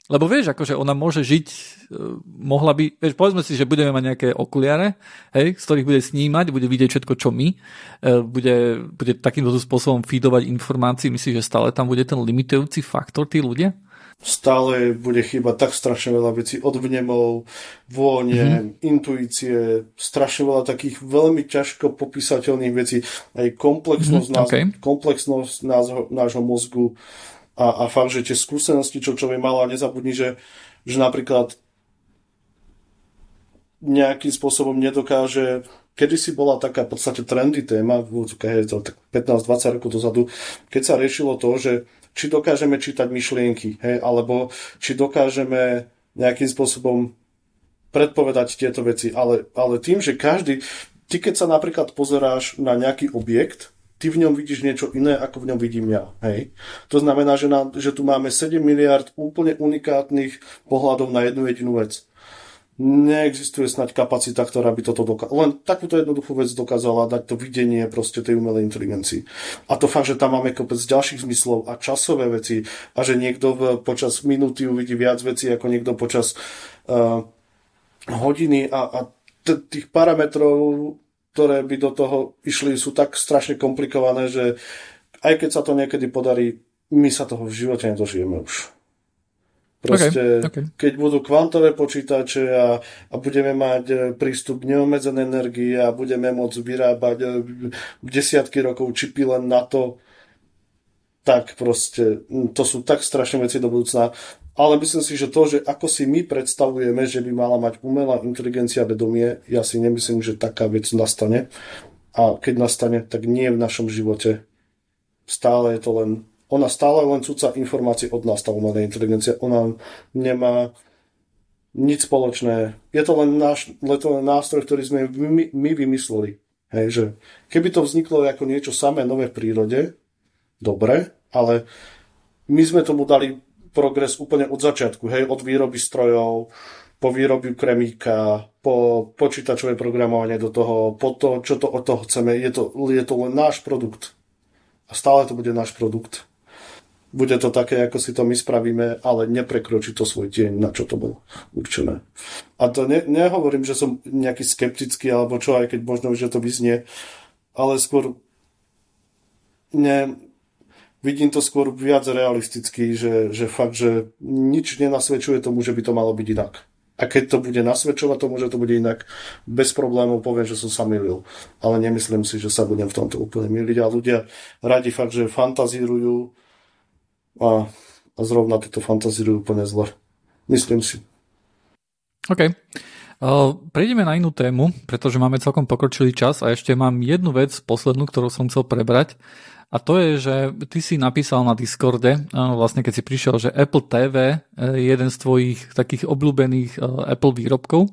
S2: Lebo vieš, akože ona môže žiť, uh, mohla by, vieš, povedzme si, že budeme mať nejaké okuliare, hej, z ktorých bude snímať, bude vidieť všetko, čo my, uh, bude, bude takýmto spôsobom feedovať informácií, myslíš, že stále tam bude ten limitujúci faktor, tí ľudia?
S3: stále bude chýbať tak strašne veľa vecí od vnemov, vône, mm-hmm. intuície, strašne veľa takých veľmi ťažko popísateľných vecí, aj komplexnosť, mm-hmm. náš, okay. komplexnosť nášho, nášho mozgu a, a fakt, že tie skúsenosti, čo človek mal a nezabudni, že, že napríklad nejakým spôsobom nedokáže kedy si bola taká v podstate trendy téma, je to 15-20 rokov dozadu, keď sa riešilo to, že či dokážeme čítať myšlienky, hej, alebo či dokážeme nejakým spôsobom predpovedať tieto veci. Ale, ale tým, že každý, ty keď sa napríklad pozeráš na nejaký objekt, ty v ňom vidíš niečo iné, ako v ňom vidím ja. Hej? To znamená, že, na, že tu máme 7 miliard úplne unikátnych pohľadov na jednu jedinú vec neexistuje snať kapacita, ktorá by toto dokázala. Len takúto jednoduchú vec dokázala dať to videnie proste tej umelej inteligencii. A to fakt, že tam máme kopec ďalších zmyslov a časové veci a že niekto v, počas minúty uvidí viac vecí ako niekto počas uh, hodiny a, a t- tých parametrov, ktoré by do toho išli, sú tak strašne komplikované, že aj keď sa to niekedy podarí, my sa toho v živote nedožijeme už. Proste, okay, okay. keď budú kvantové počítače a, a budeme mať e, prístup k neobmedzenej energii a budeme môcť vyrábať e, desiatky rokov čipy len na to, tak proste, to sú tak strašné veci do budúcna. Ale myslím si, že to, že ako si my predstavujeme, že by mala mať umelá inteligencia vedomie, ja si nemyslím, že taká vec nastane. A keď nastane, tak nie v našom živote. Stále je to len ona stále len cúca informácie od nás, tá umelá inteligencia. Ona nemá nič spoločné. Je to len, náš, je to len nástroj, ktorý sme my, my vymysleli. Hej, že keby to vzniklo ako niečo samé nové v prírode, dobre, ale my sme tomu dali progres úplne od začiatku, hej, od výroby strojov, po výrobiu kremíka, po počítačové programovanie do toho, po to, čo to od toho chceme. Je to, je to len náš produkt. A stále to bude náš produkt bude to také, ako si to my spravíme, ale neprekročí to svoj tieň, na čo to bolo určené. A to ne, nehovorím, že som nejaký skeptický, alebo čo, aj keď možno, že to vyznie, ale skôr ne, vidím to skôr viac realisticky, že, že fakt, že nič nenasvedčuje tomu, že by to malo byť inak. A keď to bude nasvedčovať tomu, že to bude inak, bez problémov poviem, že som sa milil. Ale nemyslím si, že sa budem v tomto úplne miliť. A ľudia radi fakt, že fantazírujú, a, a zrovna tieto fantazírujú úplne zle. Myslím si.
S2: OK. Uh, prejdeme na inú tému, pretože máme celkom pokročilý čas a ešte mám jednu vec, poslednú, ktorú som chcel prebrať. A to je, že ty si napísal na Discorde, vlastne keď si prišiel, že Apple TV je jeden z tvojich takých obľúbených uh, Apple výrobkov.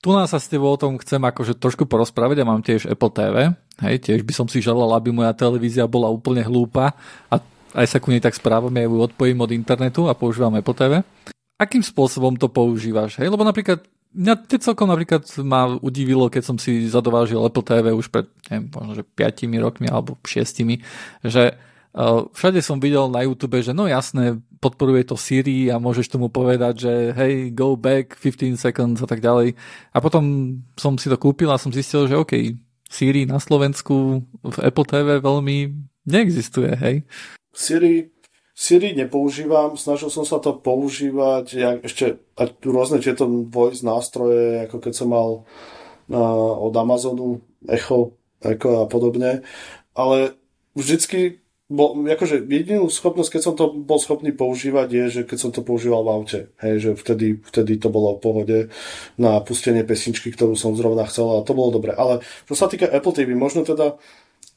S2: Tu nás sa s tebou o tom chcem akože trošku porozprávať. Ja mám tiež Apple TV. Hej, tiež by som si želal, aby moja televízia bola úplne hlúpa a aj sa ku nej tak správam, ja ju odpojím od internetu a používam Apple TV. Akým spôsobom to používaš? Hej? Lebo napríklad mňa to celkom napríklad ma udivilo, keď som si zadovážil Apple TV už pred, neviem, možno, že 5 rokmi alebo 6, že uh, všade som videl na YouTube, že no jasné, podporuje to Siri a môžeš tomu povedať, že hej, go back 15 seconds a tak ďalej. A potom som si to kúpil a som zistil, že OK, Siri na Slovensku v Apple TV veľmi neexistuje, hej.
S3: Siri, Siri nepoužívam, snažil som sa to používať, ja ešte rôzne tieto voice nástroje, ako keď som mal uh, od Amazonu Echo, Echo a podobne, ale vždycky bol, akože jedinú schopnosť, keď som to bol schopný používať, je, že keď som to používal v aute. Hej, že vtedy, vtedy to bolo v pohode na pustenie pesničky, ktorú som zrovna chcel a to bolo dobre. Ale čo sa týka Apple TV, možno teda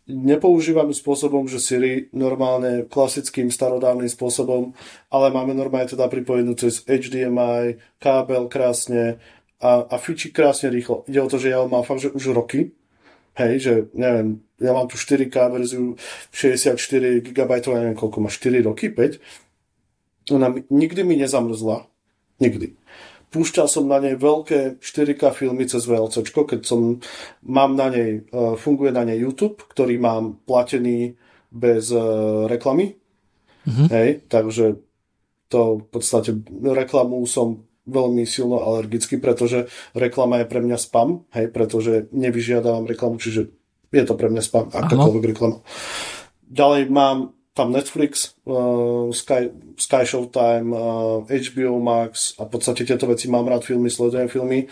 S3: nepoužívam spôsobom, že Siri normálne klasickým starodávnym spôsobom, ale máme normálne teda pripojenú cez HDMI, kábel krásne a, a fičí krásne rýchlo. Ide o to, že ja ho mám fakt, že už roky, hej, že neviem, ja mám tu 4K verziu 64 GB, neviem koľko má, 4 roky, 5. Ona nikdy mi nezamrzla, nikdy púšťal som na nej veľké 4K filmy cez VLC, keď som, mám na nej, e, funguje na nej YouTube, ktorý mám platený bez e, reklamy. Mm-hmm. Hej, takže to v podstate reklamu som veľmi silno alergický, pretože reklama je pre mňa spam, hej, pretože nevyžiadávam reklamu, čiže je to pre mňa spam, akákoľvek reklama. Ďalej mám tam Netflix, uh, Sky, Sky Showtime, uh, HBO Max a v podstate tieto veci mám rád filmy, sledujem filmy.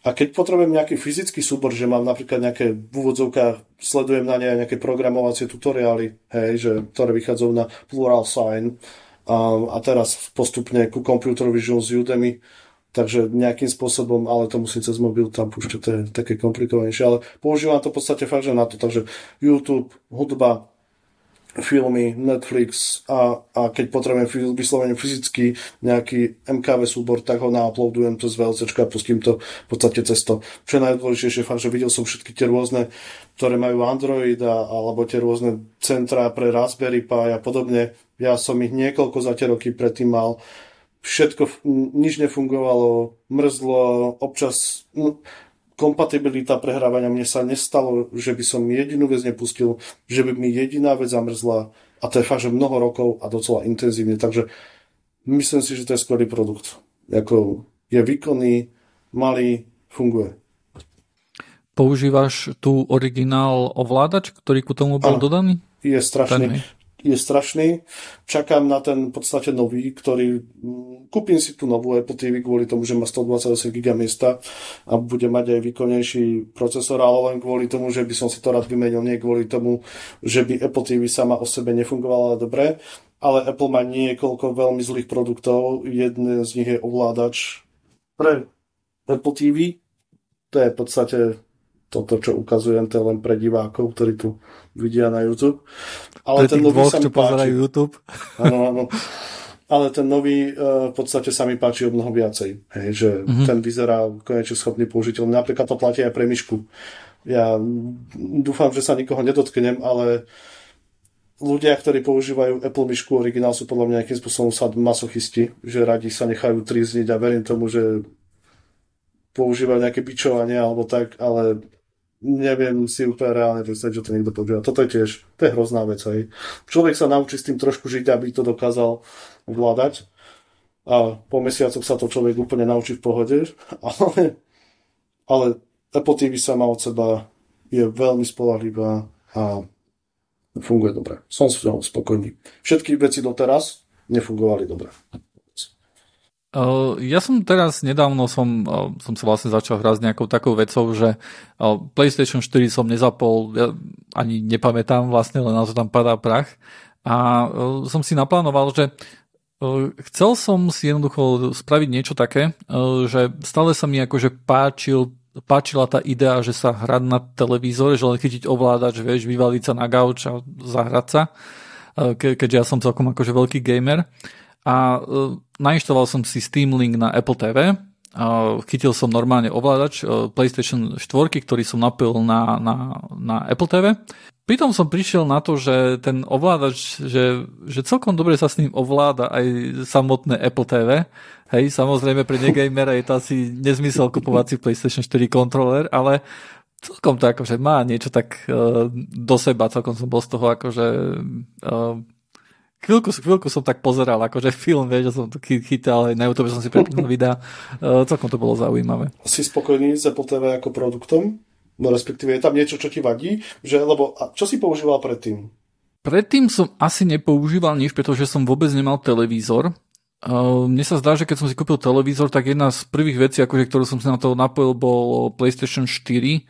S3: A keď potrebujem nejaký fyzický súbor, že mám napríklad nejaké v úvodzovkách, sledujem na ne nejaké programovacie tutoriály, hej, že, ktoré vychádzajú na Plural Sign a, a teraz postupne ku Computer Vision z Udemy, takže nejakým spôsobom, ale to musím cez mobil tam púšťať, to je také komplikovanejšie, ale používam to v podstate fakt, že na to, takže YouTube, hudba, filmy, Netflix a, a keď potrebujem vyslovene fyzicky nejaký MKV súbor, tak ho nauploadujem to z VLC a pustím to v podstate cez to. Čo je najdôležitejšie, fakt, že videl som všetky tie rôzne, ktoré majú Android a, alebo tie rôzne centrá pre Raspberry Pi a podobne. Ja som ich niekoľko za tie roky predtým mal. Všetko, nič nefungovalo, mrzlo, občas, no, kompatibilita prehrávania. Mne sa nestalo, že by som jedinú vec nepustil, že by mi jediná vec zamrzla a to je fakt, že mnoho rokov a docela intenzívne. Takže myslím si, že to je skvelý produkt. Jako je výkonný, malý, funguje.
S2: Používaš tu originál ovládač, ktorý ku tomu bol ano, dodaný?
S3: Je strašný. Ten, je strašný. Čakám na ten v podstate nový, ktorý mm, kúpim si tú novú Apple TV kvôli tomu, že má 128 GB miesta a bude mať aj výkonnejší procesor, ale len kvôli tomu, že by som si to rád vymenil, nie kvôli tomu, že by Apple TV sama o sebe nefungovala dobre, ale Apple má niekoľko veľmi zlých produktov. Jeden z nich je ovládač pre Apple TV. To je v podstate toto, čo ukazujem, to je len pre divákov, ktorí tu vidia na YouTube.
S2: Ale pre ten nový dvoch, sa mi páči. YouTube.
S3: Áno, áno. Ale ten nový uh, v podstate sa mi páči o mnoho viacej. Hej, že mm-hmm. ten vyzerá konečne schopný použiteľ. Napríklad to platí aj pre myšku. Ja dúfam, že sa nikoho nedotknem, ale ľudia, ktorí používajú Apple myšku originál, sú podľa mňa nejakým spôsobom sad masochisti, že radi sa nechajú trízniť a verím tomu, že používajú nejaké bičovanie alebo tak, ale neviem si úplne reálne predstaviť, že to niekto používa. Toto je tiež, to je hrozná vec. Hej. Človek sa naučí s tým trošku žiť, aby to dokázal ovládať. A po mesiacoch sa to človek úplne naučí v pohode. [laughs] Ale, ale TV sama od seba je veľmi spolahlivá a funguje dobre. Som s ňou spokojný. Všetky veci doteraz nefungovali dobre.
S2: Uh, ja som teraz nedávno som, uh, som sa vlastne začal hrať s nejakou takou vecou, že uh, PlayStation 4 som nezapol, ja ani nepamätám vlastne, len na to tam padá prach. A som si naplánoval, že chcel som si jednoducho spraviť niečo také, že stále sa mi akože páčil, páčila tá idea, že sa hrať na televízore, že len chytiť ovládač, vieš, vyvaliť sa na gauč a zahrať sa, keďže ja som celkom akože veľký gamer a uh, nainštaloval som si Steam Link na Apple TV, chytil som normálne ovládač uh, PlayStation 4, ktorý som napil na, na, na Apple TV. Pritom som prišiel na to, že ten ovládač, že, že celkom dobre sa s ním ovláda aj samotné Apple TV. Hej, samozrejme pre negamera je to asi nezmysel kupovať si PlayStation 4 kontroler, ale celkom to akože má niečo tak uh, do seba, celkom som bol z toho akože uh, chvíľku, chvíľku som tak pozeral, akože film, vieš, že som to chytal, aj na YouTube som si prepínal videa, uh, celkom to bolo zaujímavé.
S3: Si spokojný s Apple TV ako produktom? No respektíve je tam niečo, čo ti vadí? Že, lebo, a čo si používal predtým?
S2: Predtým som asi nepoužíval nič, pretože som vôbec nemal televízor. Uh, mne sa zdá, že keď som si kúpil televízor, tak jedna z prvých vecí, akože, ktorú som si na to napojil, bol PlayStation 4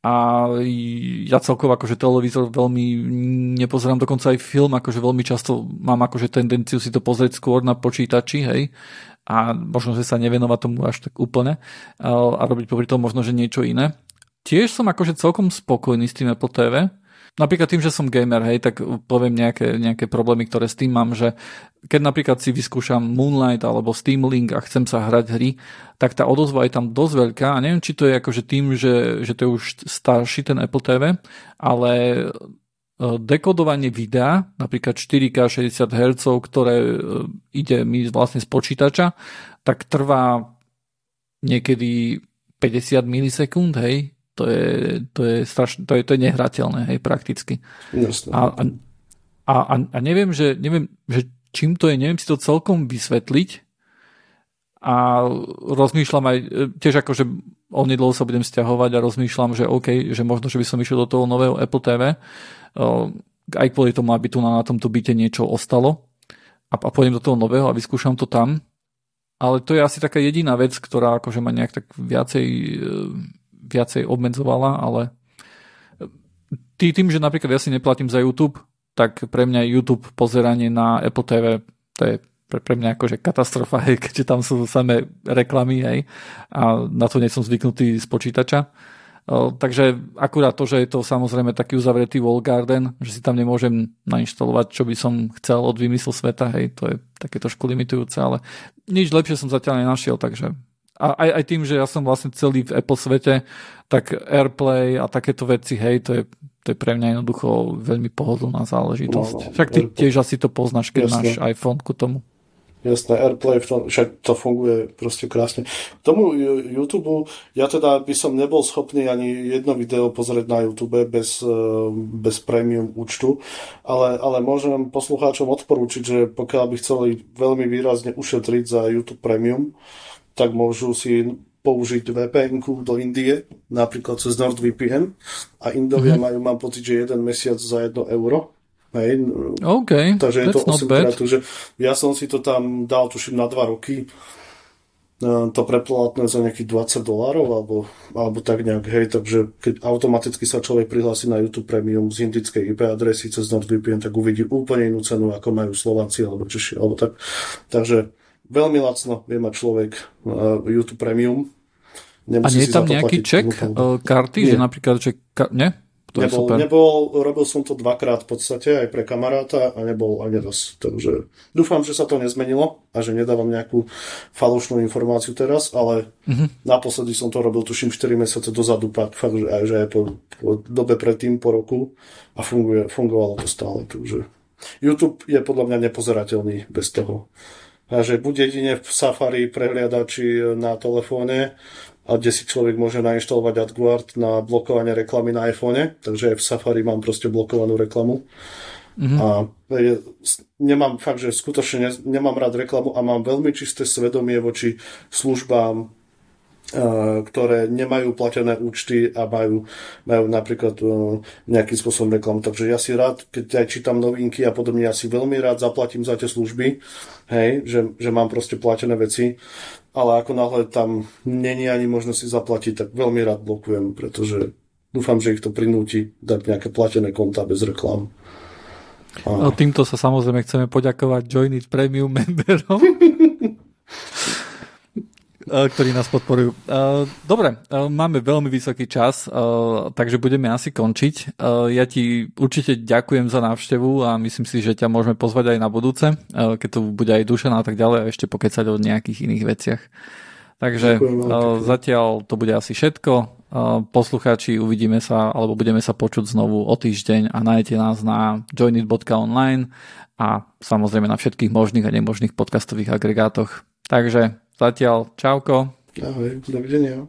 S2: a ja celkovo akože televízor veľmi nepozerám dokonca aj film, akože veľmi často mám akože tendenciu si to pozrieť skôr na počítači, hej, a možno, že sa nevenovať tomu až tak úplne a robiť popri tom možno, že niečo iné. Tiež som akože celkom spokojný s tým Apple TV, napríklad tým, že som gamer, hej, tak poviem nejaké, nejaké problémy, ktoré s tým mám, že keď napríklad si vyskúšam Moonlight alebo Steam Link a chcem sa hrať hry, tak tá odozva je tam dosť veľká. A neviem, či to je akože tým, že, že to je už starší ten Apple TV, ale e, dekodovanie videa, napríklad 4K 60 Hz, ktoré e, ide mi vlastne z počítača, tak trvá niekedy 50 milisekúnd, hej, to je, to je, strašne, to je, to je nehrateľné, hej, prakticky. A, a, a, a neviem, že, neviem, že čím to je, neviem si to celkom vysvetliť a rozmýšľam aj, tiež ako, že onedlho sa budem stiahovať a rozmýšľam, že OK, že možno, že by som išiel do toho nového Apple TV, aj kvôli tomu, aby tu na, na tomto byte niečo ostalo a, a pôjdem do toho nového a vyskúšam to tam. Ale to je asi taká jediná vec, ktorá akože ma nejak tak viacej viacej obmedzovala, ale tý, tým, že napríklad ja si neplatím za YouTube, tak pre mňa YouTube pozeranie na Apple TV, to je pre, pre mňa akože katastrofa, [laughs] hej, keďže tam sú samé reklamy, hej, a na to nie som zvyknutý z počítača. Takže akurát to, že je to samozrejme taký uzavretý wall garden, že si tam nemôžem nainštalovať, čo by som chcel od vymyslu sveta, hej, to je také trošku limitujúce, ale nič lepšie som zatiaľ nenašiel, takže a aj, aj tým, že ja som vlastne celý v Apple svete, tak AirPlay a takéto veci, hej, to je, to je pre mňa jednoducho veľmi pohodlná záležitosť. No, no, však ty tiež asi to poznáš, keď Jasne. máš iPhone ku tomu.
S3: Jasné, AirPlay, v tom, však to funguje proste krásne. K tomu YouTube, ja teda by som nebol schopný ani jedno video pozrieť na YouTube bez, e, bez premium účtu, ale, ale môžem poslucháčom odporúčiť, že pokiaľ by chceli veľmi výrazne ušetriť za YouTube Premium, tak môžu si použiť vpn do Indie, napríklad cez NordVPN a Indovia mm-hmm. majú, mám pocit, že jeden mesiac za jedno euro. Hej.
S2: OK,
S3: Takže je to 8 krát, takže ja som si to tam dal, tuším, na 2 roky e, to preplatné za nejakých 20 dolárov alebo, alebo tak nejak, hej, takže keď automaticky sa človek prihlási na YouTube Premium z indickej IP adresy cez NordVPN, tak uvidí úplne inú cenu, ako majú Slováci alebo Češi, alebo tak. Takže veľmi lacno vie mať človek uh, YouTube Premium.
S2: Nemusí a nie je tam nejaký ček uh, karty, nie. že napríklad, že... Ka- nie?
S3: To nebol, super. nebol, robil som to dvakrát v podstate aj pre kamaráta a nebol ani raz. Takže dúfam, že sa to nezmenilo a že nedávam nejakú falošnú informáciu teraz, ale mm-hmm. naposledy som to robil tuším 4 mesiace dozadu, fakt, že aj, že aj po, po dobe predtým, po roku a funguje, fungovalo to stále. Takže YouTube je podľa mňa nepozerateľný bez toho a že bude jedine v Safari prehliadači na telefóne, a kde si človek môže nainštalovať AdGuard na blokovanie reklamy na iPhone, takže aj v Safari mám proste blokovanú reklamu. Mm-hmm. A je, nemám fakt, že skutočne ne, nemám rád reklamu a mám veľmi čisté svedomie voči službám, ktoré nemajú platené účty a majú, majú napríklad nejakým spôsobom reklamu. Takže ja si rád, keď aj čítam novinky a podobne, ja si veľmi rád zaplatím za tie služby, hej, že, že mám proste platené veci, ale ako náhle tam není ani možnosť si zaplatiť, tak veľmi rád blokujem, pretože dúfam, že ich to prinúti dať nejaké platené konta bez reklám.
S2: A... Týmto sa samozrejme chceme poďakovať Join It Premium [laughs] memberom. [laughs] Eh, ktorí nás podporujú. Eh, dobre, eh, máme veľmi vysoký čas, takže budeme asi končiť. Ja ti určite ďakujem za návštevu a myslím si, že ťa môžeme pozvať aj na budúce, keď tu bude aj Dušana a tak ďalej a ešte pokecať o nejakých iných veciach. Takže ďakujem, zatiaľ to bude asi všetko. Poslucháči, uvidíme sa alebo budeme sa počuť znovu o týždeň a nájdete nás na joinit.online a samozrejme na všetkých možných a nemožných podcastových agregátoch. Takže Zatiaľ, čauko.
S3: Ahoj, dovidenia.